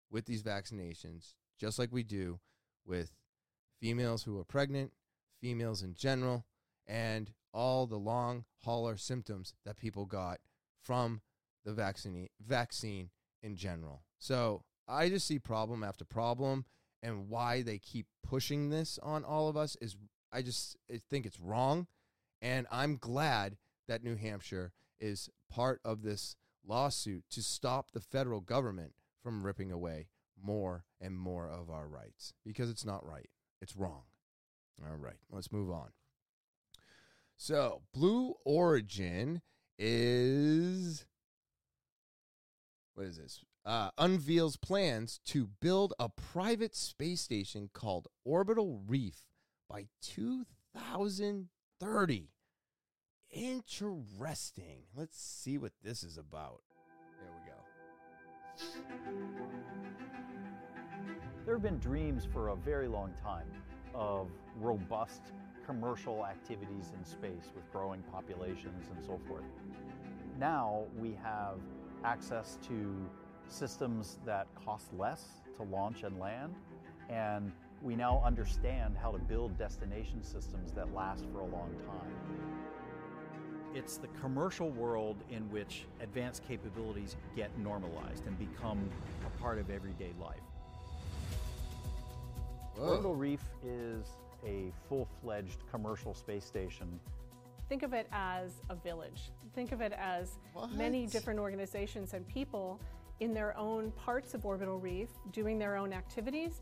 with these vaccinations, just like we do with females who are pregnant, females in general, and all the long hauler symptoms that people got from the vaccine vaccine in general. So I just see problem after problem, and why they keep pushing this on all of us is I just I think it's wrong, and I'm glad that New Hampshire is part of this lawsuit to stop the federal government from ripping away more and more of our rights because it's not right. It's wrong. All right, let's move on. So, Blue Origin is what is this? Uh, unveils plans to build a private space station called Orbital Reef by 2030. Interesting. Let's see what this is about. There we go. There have been dreams for a very long time of robust commercial activities in space with growing populations and so forth. Now we have access to systems that cost less to launch and land, and we now understand how to build destination systems that last for a long time. It's the commercial world in which advanced capabilities get normalized and become a part of everyday life. Whoa. Orbital Reef is a full fledged commercial space station. Think of it as a village. Think of it as many different organizations and people in their own parts of Orbital Reef doing their own activities.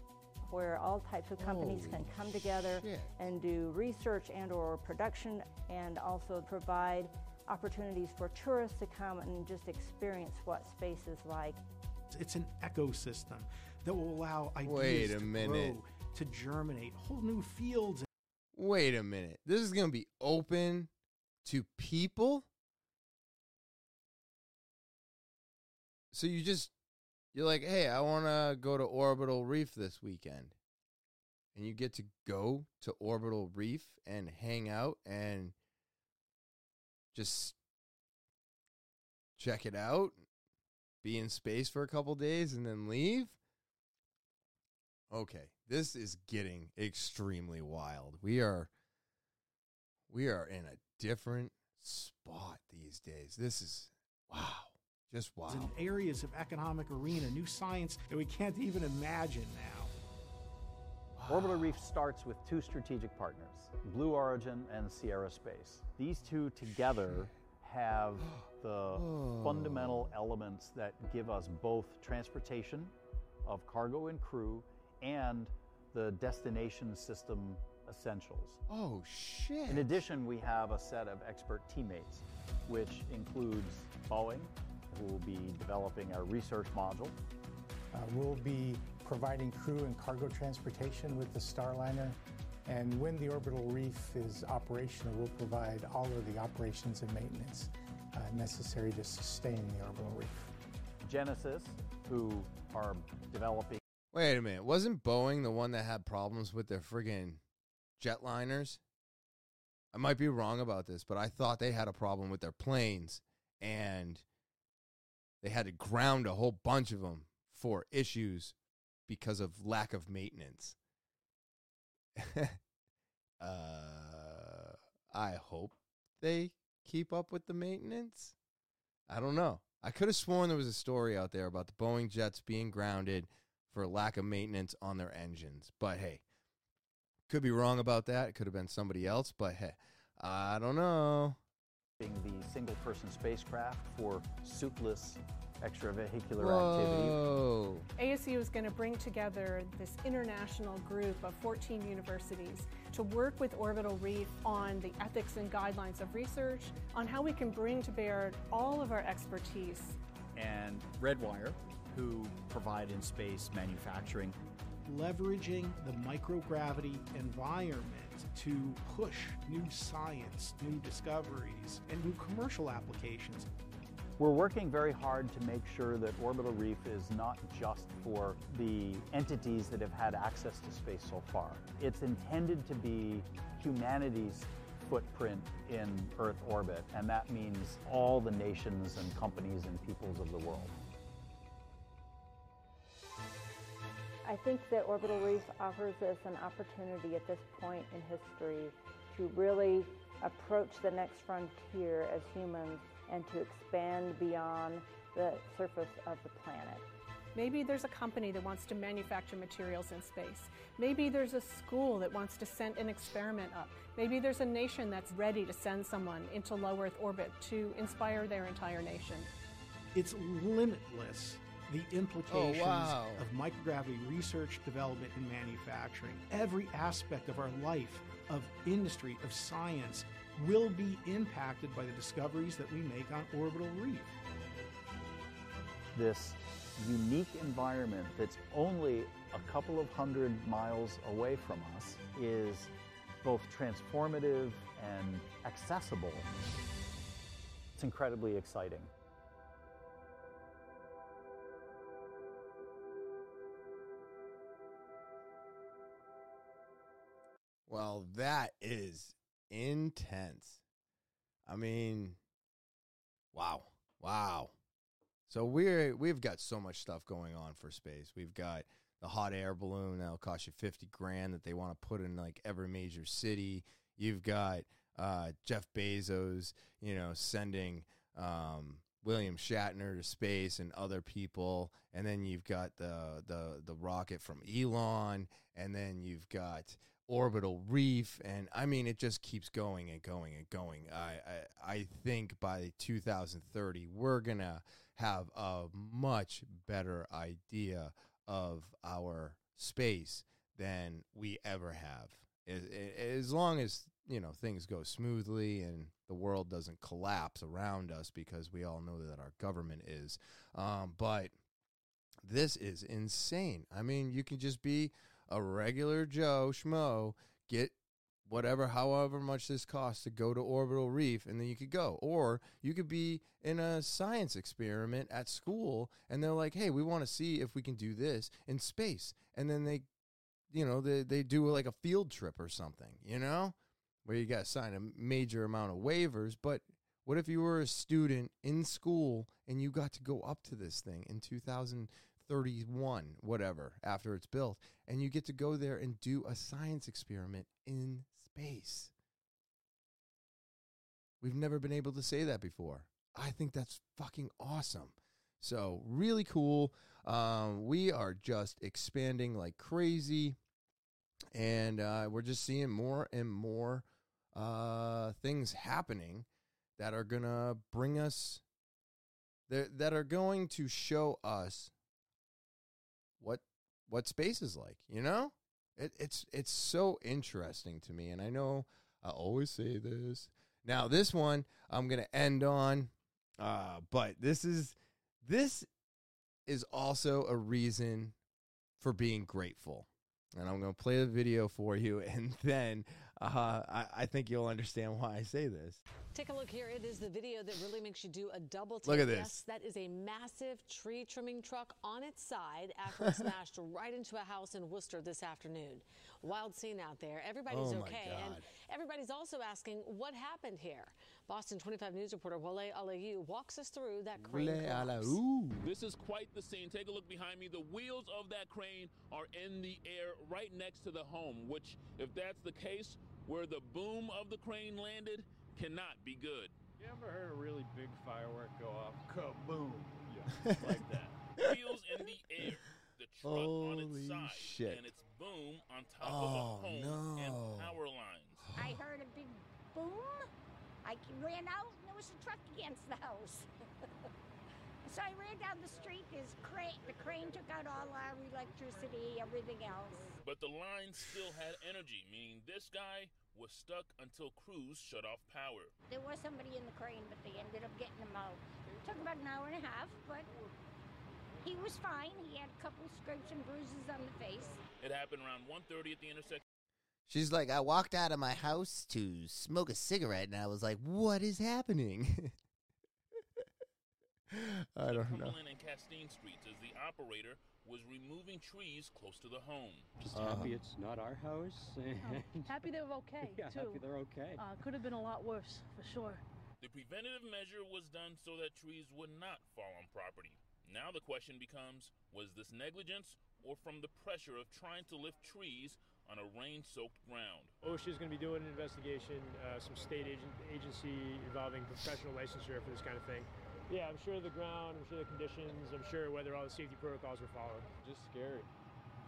Where all types of companies Holy can come together shit. and do research and or production and also provide opportunities for tourists to come and just experience what space is like. It's an ecosystem that will allow ideas Wait a to minute. grow, to germinate, whole new fields. Wait a minute. This is going to be open to people? So you just you're like, "Hey, I want to go to Orbital Reef this weekend." And you get to go to Orbital Reef and hang out and just check it out, be in space for a couple days and then leave? Okay, this is getting extremely wild. We are we are in a different spot these days. This is wow. Just wow. in areas of economic arena, new science that we can't even imagine now. Orbital Reef starts with two strategic partners, Blue Origin and Sierra Space. These two together have the fundamental elements that give us both transportation of cargo and crew and the destination system essentials. Oh shit. In addition, we have a set of expert teammates, which includes Boeing, who will be developing our research module, Uh, we'll be providing crew and cargo transportation with the Starliner. And when the orbital reef is operational, we'll provide all of the operations and maintenance uh, necessary to sustain the orbital reef. Genesis, who are developing Wait a minute. Wasn't Boeing the one that had problems with their friggin' jetliners? I might be wrong about this, but I thought they had a problem with their planes and they had to ground a whole bunch of them for issues because of lack of maintenance. uh, I hope they keep up with the maintenance. I don't know. I could have sworn there was a story out there about the Boeing jets being grounded for lack of maintenance on their engines. But hey, could be wrong about that. It could have been somebody else, but hey, I don't know. The single person spacecraft for suitless extravehicular activity. Whoa. ASU is going to bring together this international group of 14 universities to work with Orbital Reef on the ethics and guidelines of research, on how we can bring to bear all of our expertise And Redwire, who provide in space manufacturing. Leveraging the microgravity environment to push new science, new discoveries, and new commercial applications. We're working very hard to make sure that Orbital Reef is not just for the entities that have had access to space so far. It's intended to be humanity's footprint in Earth orbit, and that means all the nations and companies and peoples of the world. I think that Orbital Reef offers us an opportunity at this point in history to really approach the next frontier as humans and to expand beyond the surface of the planet. Maybe there's a company that wants to manufacture materials in space. Maybe there's a school that wants to send an experiment up. Maybe there's a nation that's ready to send someone into low Earth orbit to inspire their entire nation. It's limitless the oh, implications Oh, wow. of microgravity research, development, and manufacturing. Every aspect of our life, of industry, of science will be impacted by the discoveries that we make on orbital reef. This unique environment that's only a couple of hundred miles away from us is both transformative and accessible. It's incredibly exciting. Well, that is intense. I mean, wow, wow. So we're we've got so much stuff going on for space. We've got the hot air balloon that'll cost you fifty grand that they want to put in like every major city. You've got uh, Jeff Bezos, you know, sending um, William Shatner to space and other people, and then you've got the the the rocket from Elon, and then you've got orbital reef and i mean it just keeps going and going and going. I i, I think by 2030 we're gonna have a much better idea of our space than we ever have. As, as long as you know things go smoothly and the world doesn't collapse around us because we all know that our government is um, but this is insane. I mean you can just be a regular Joe Schmo get whatever, however much this costs to go to orbital reef, and then you could go. Or you could be in a science experiment at school, and they're like, "Hey, we want to see if we can do this in space," and then they, you know, they they do like a field trip or something, you know, where you got to sign a major amount of waivers, but. What if you were a student in school and you got to go up to this thing in 2000, 31, whatever, after it's built, and you get to go there and do a science experiment in space. We've never been able to say that before. I think that's fucking awesome. So, really cool. Um, we are just expanding like crazy, and uh, we're just seeing more and more uh, things happening that are going to bring us, that, that are going to show us what what space is like you know? It, it's it's so interesting to me and i know i always say this. Now this one i'm gonna end on uh but this is this is also a reason for being grateful. And i'm gonna play the video for you and then uh, I, I think you'll understand why i say this Take a look here. It is the video that really makes you do a double take. Look at this. Yes, that is a massive tree trimming truck on its side after it smashed right into a house in Worcester this afternoon. Wild scene out there. Everybody's Oh, my okay. And God. everybody's also asking what happened here. Boston 25 News reporter Wale Aliyu walks us through that crane Bleh, ala, collapse. ooh. This is quite the scene. Take a look behind me. The wheels of that crane are in the air right next to the home, which, if that's the case, where the boom of the crane landed, cannot be good. You ever heard a really big firework go off? Kaboom! Yeah, like that. Wheels in the air, the truck on its side, shit. and its boom on top Oh, of the home and power lines. I heard a big boom. I ran out and there was a truck against the house. so I ran down the street. This crane, the crane took out all our electricity, everything else. But the line still had energy, meaning this guy was stuck until crews shut off power. There was somebody in the crane, but they ended up getting him out. It Took about an hour and a half, but he was fine. He had a couple scrapes and bruises on the face. It happened around 1:30 at the intersection. She's like, I walked out of my house to smoke a cigarette, and I was like, what is happening? I don't know. Cumberland and Castine Streets as the operator was removing trees close to the home. Just Uh-huh. happy it's not our house. and- Happy they were okay, yeah, too. happy they're okay. Uh, could have been a lot worse, for sure. The preventative measure was done so that trees would not fall on property. Now the question becomes was this negligence or from the pressure of trying to lift trees on a rain soaked ground? OSHA is going to be doing an investigation, uh, some state agent, agency involving professional licensure for this kind of thing. Yeah, I'm sure the ground, I'm sure the conditions, I'm sure whether all the safety protocols were followed. Just scary.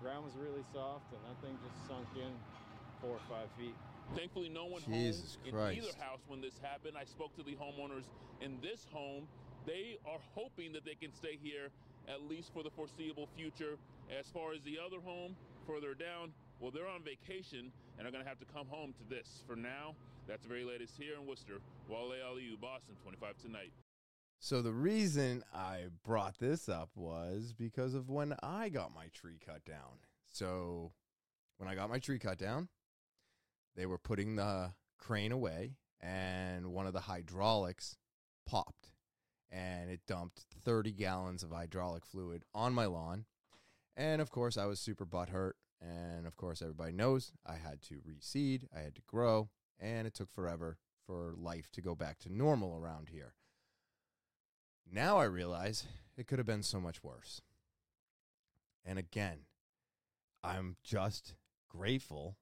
ground was really soft, and that thing just sunk in four or five feet. Thankfully, no one Jesus home Christ. in either house when this happened. I spoke to the homeowners in this home. They are hoping that they can stay here at least for the foreseeable future. As far as the other home further down, well, they're on vacation and are going to have to come home to this. For now, that's the very latest here in Worcester. Wale Aliyu, Boston, 25 tonight. So the reason I brought this up was because of when I got my tree cut down. So when I got my tree cut down, they were putting the crane away and one of the hydraulics popped and it dumped 30 gallons of hydraulic fluid on my lawn. And of course, I was super butthurt. And of course, everybody knows I had to reseed, I had to grow, and it took forever for life to go back to normal around here. Now I realize it could have been so much worse. And again, I'm just grateful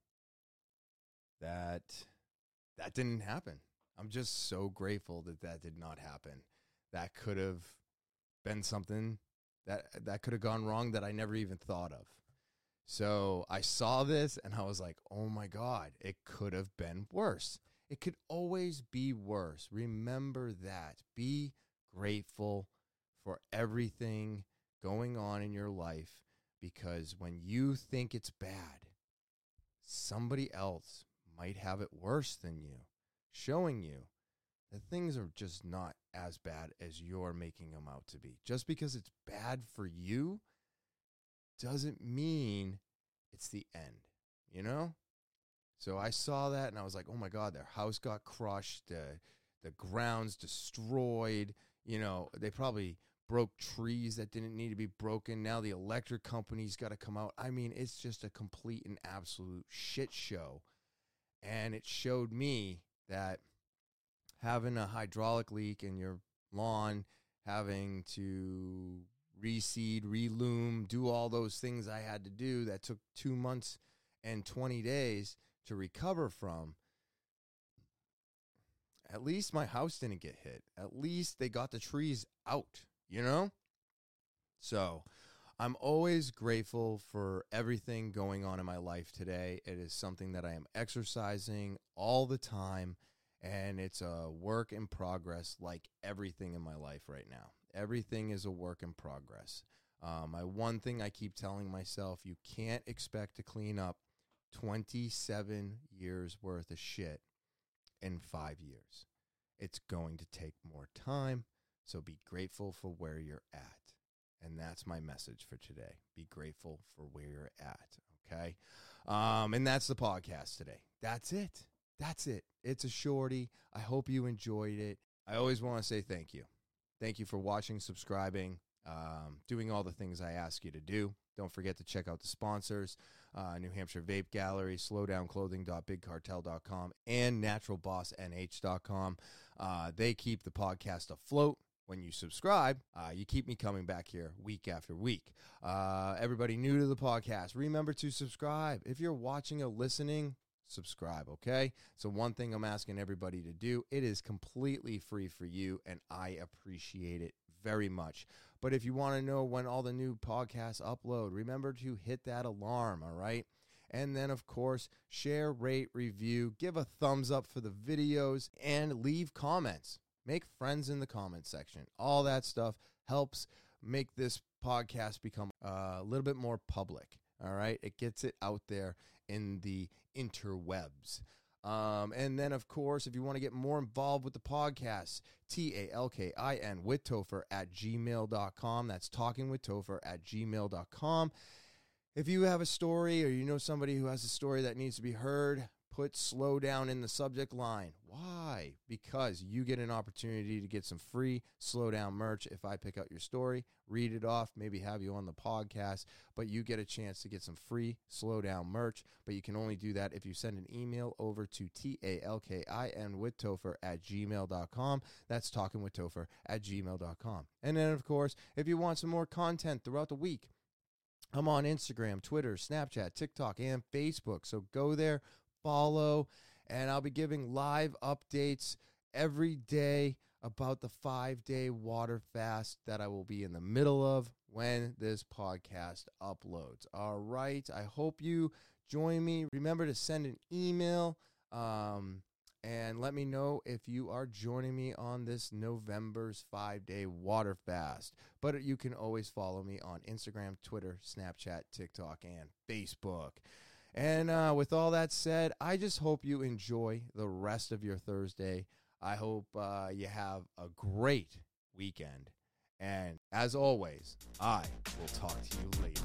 that that didn't happen. I'm just so grateful that that did not happen. That could have been something that that could have gone wrong that I never even thought of. So I saw this and I was like, "Oh my god, it could have been worse. It could always be worse. Remember that. Be grateful for everything going on in your life because when you think it's bad, somebody else might have it worse than you, showing you that things are just not as bad as you're making them out to be. Just because it's bad for you doesn't mean it's the end, you know? So I saw that and I was like, oh my God, their house got crushed, the, the ground's destroyed. You know, they probably broke trees that didn't need to be broken. Now the electric company's got to come out. I mean, it's just a complete and absolute shit show. And it showed me that having a hydraulic leak in your lawn, having to reseed, reloom, do all those things I had to do that took two months and 20 days to recover from. At least my house didn't get hit. At least they got the trees out, you know? So I'm always grateful for everything going on in my life today. It is something that I am exercising all the time, and it's a work in progress, like everything in my life right now. Everything is a work in progress. Um, my one thing I keep telling myself you can't expect to clean up 27 years worth of shit in five years. It's going to take more time, so be grateful for where you're at. And that's my message for today. Be grateful for where you're at. Okay. Um, and that's the podcast today. That's it. That's it. It's a shorty. I hope you enjoyed it. I always want to say thank you. Thank you for watching, subscribing, um, doing all the things I ask you to do. Don't forget to check out the sponsors uh, New Hampshire Vape Gallery, slowdownclothing.bigcartel.com, and naturalbossnh.com. Uh, they keep the podcast afloat when you subscribe, uh, you keep me coming back here week after week. Uh, everybody new to the podcast, remember to subscribe. If you're watching or listening, subscribe, okay? So, one thing I'm asking everybody to do, it is completely free for you, and I appreciate it very much. But if you want to know when all the new podcasts upload, remember to hit that alarm, all right? And then, of course, share, rate, review, give a thumbs up for the videos, and leave comments. Make friends in the comment section. All that stuff helps make this podcast become uh, a little bit more public. All right. It gets it out there in the interwebs. Um, and then, of course, if you want to get more involved with the podcast, T A L K I N with Topher at gmail.com. That's talking with Topher at gmail.com. If you have a story or you know somebody who has a story that needs to be heard, put slow down in the subject line. Why? Because you get an opportunity to get some free slow down merch if I pick out your story, read it off, maybe have you on the podcast, but you get a chance to get some free slow down merch. But you can only do that if you send an email over to T A L K I N with Topher at gmail.com. That's talking with Topher at gmail.com. And then, of course, if you want some more content throughout the week, I'm on Instagram, Twitter, Snapchat, TikTok, and Facebook. So go there, follow, and I'll be giving live updates every day about the five day water fast that I will be in the middle of when this podcast uploads. All right. I hope you join me. Remember to send an email. Um, and let me know if you are joining me on this November's five day water fast. But you can always follow me on Instagram, Twitter, Snapchat, TikTok, and Facebook. And uh, with all that said, I just hope you enjoy the rest of your Thursday. I hope uh, you have a great weekend. And as always, I will talk to you later.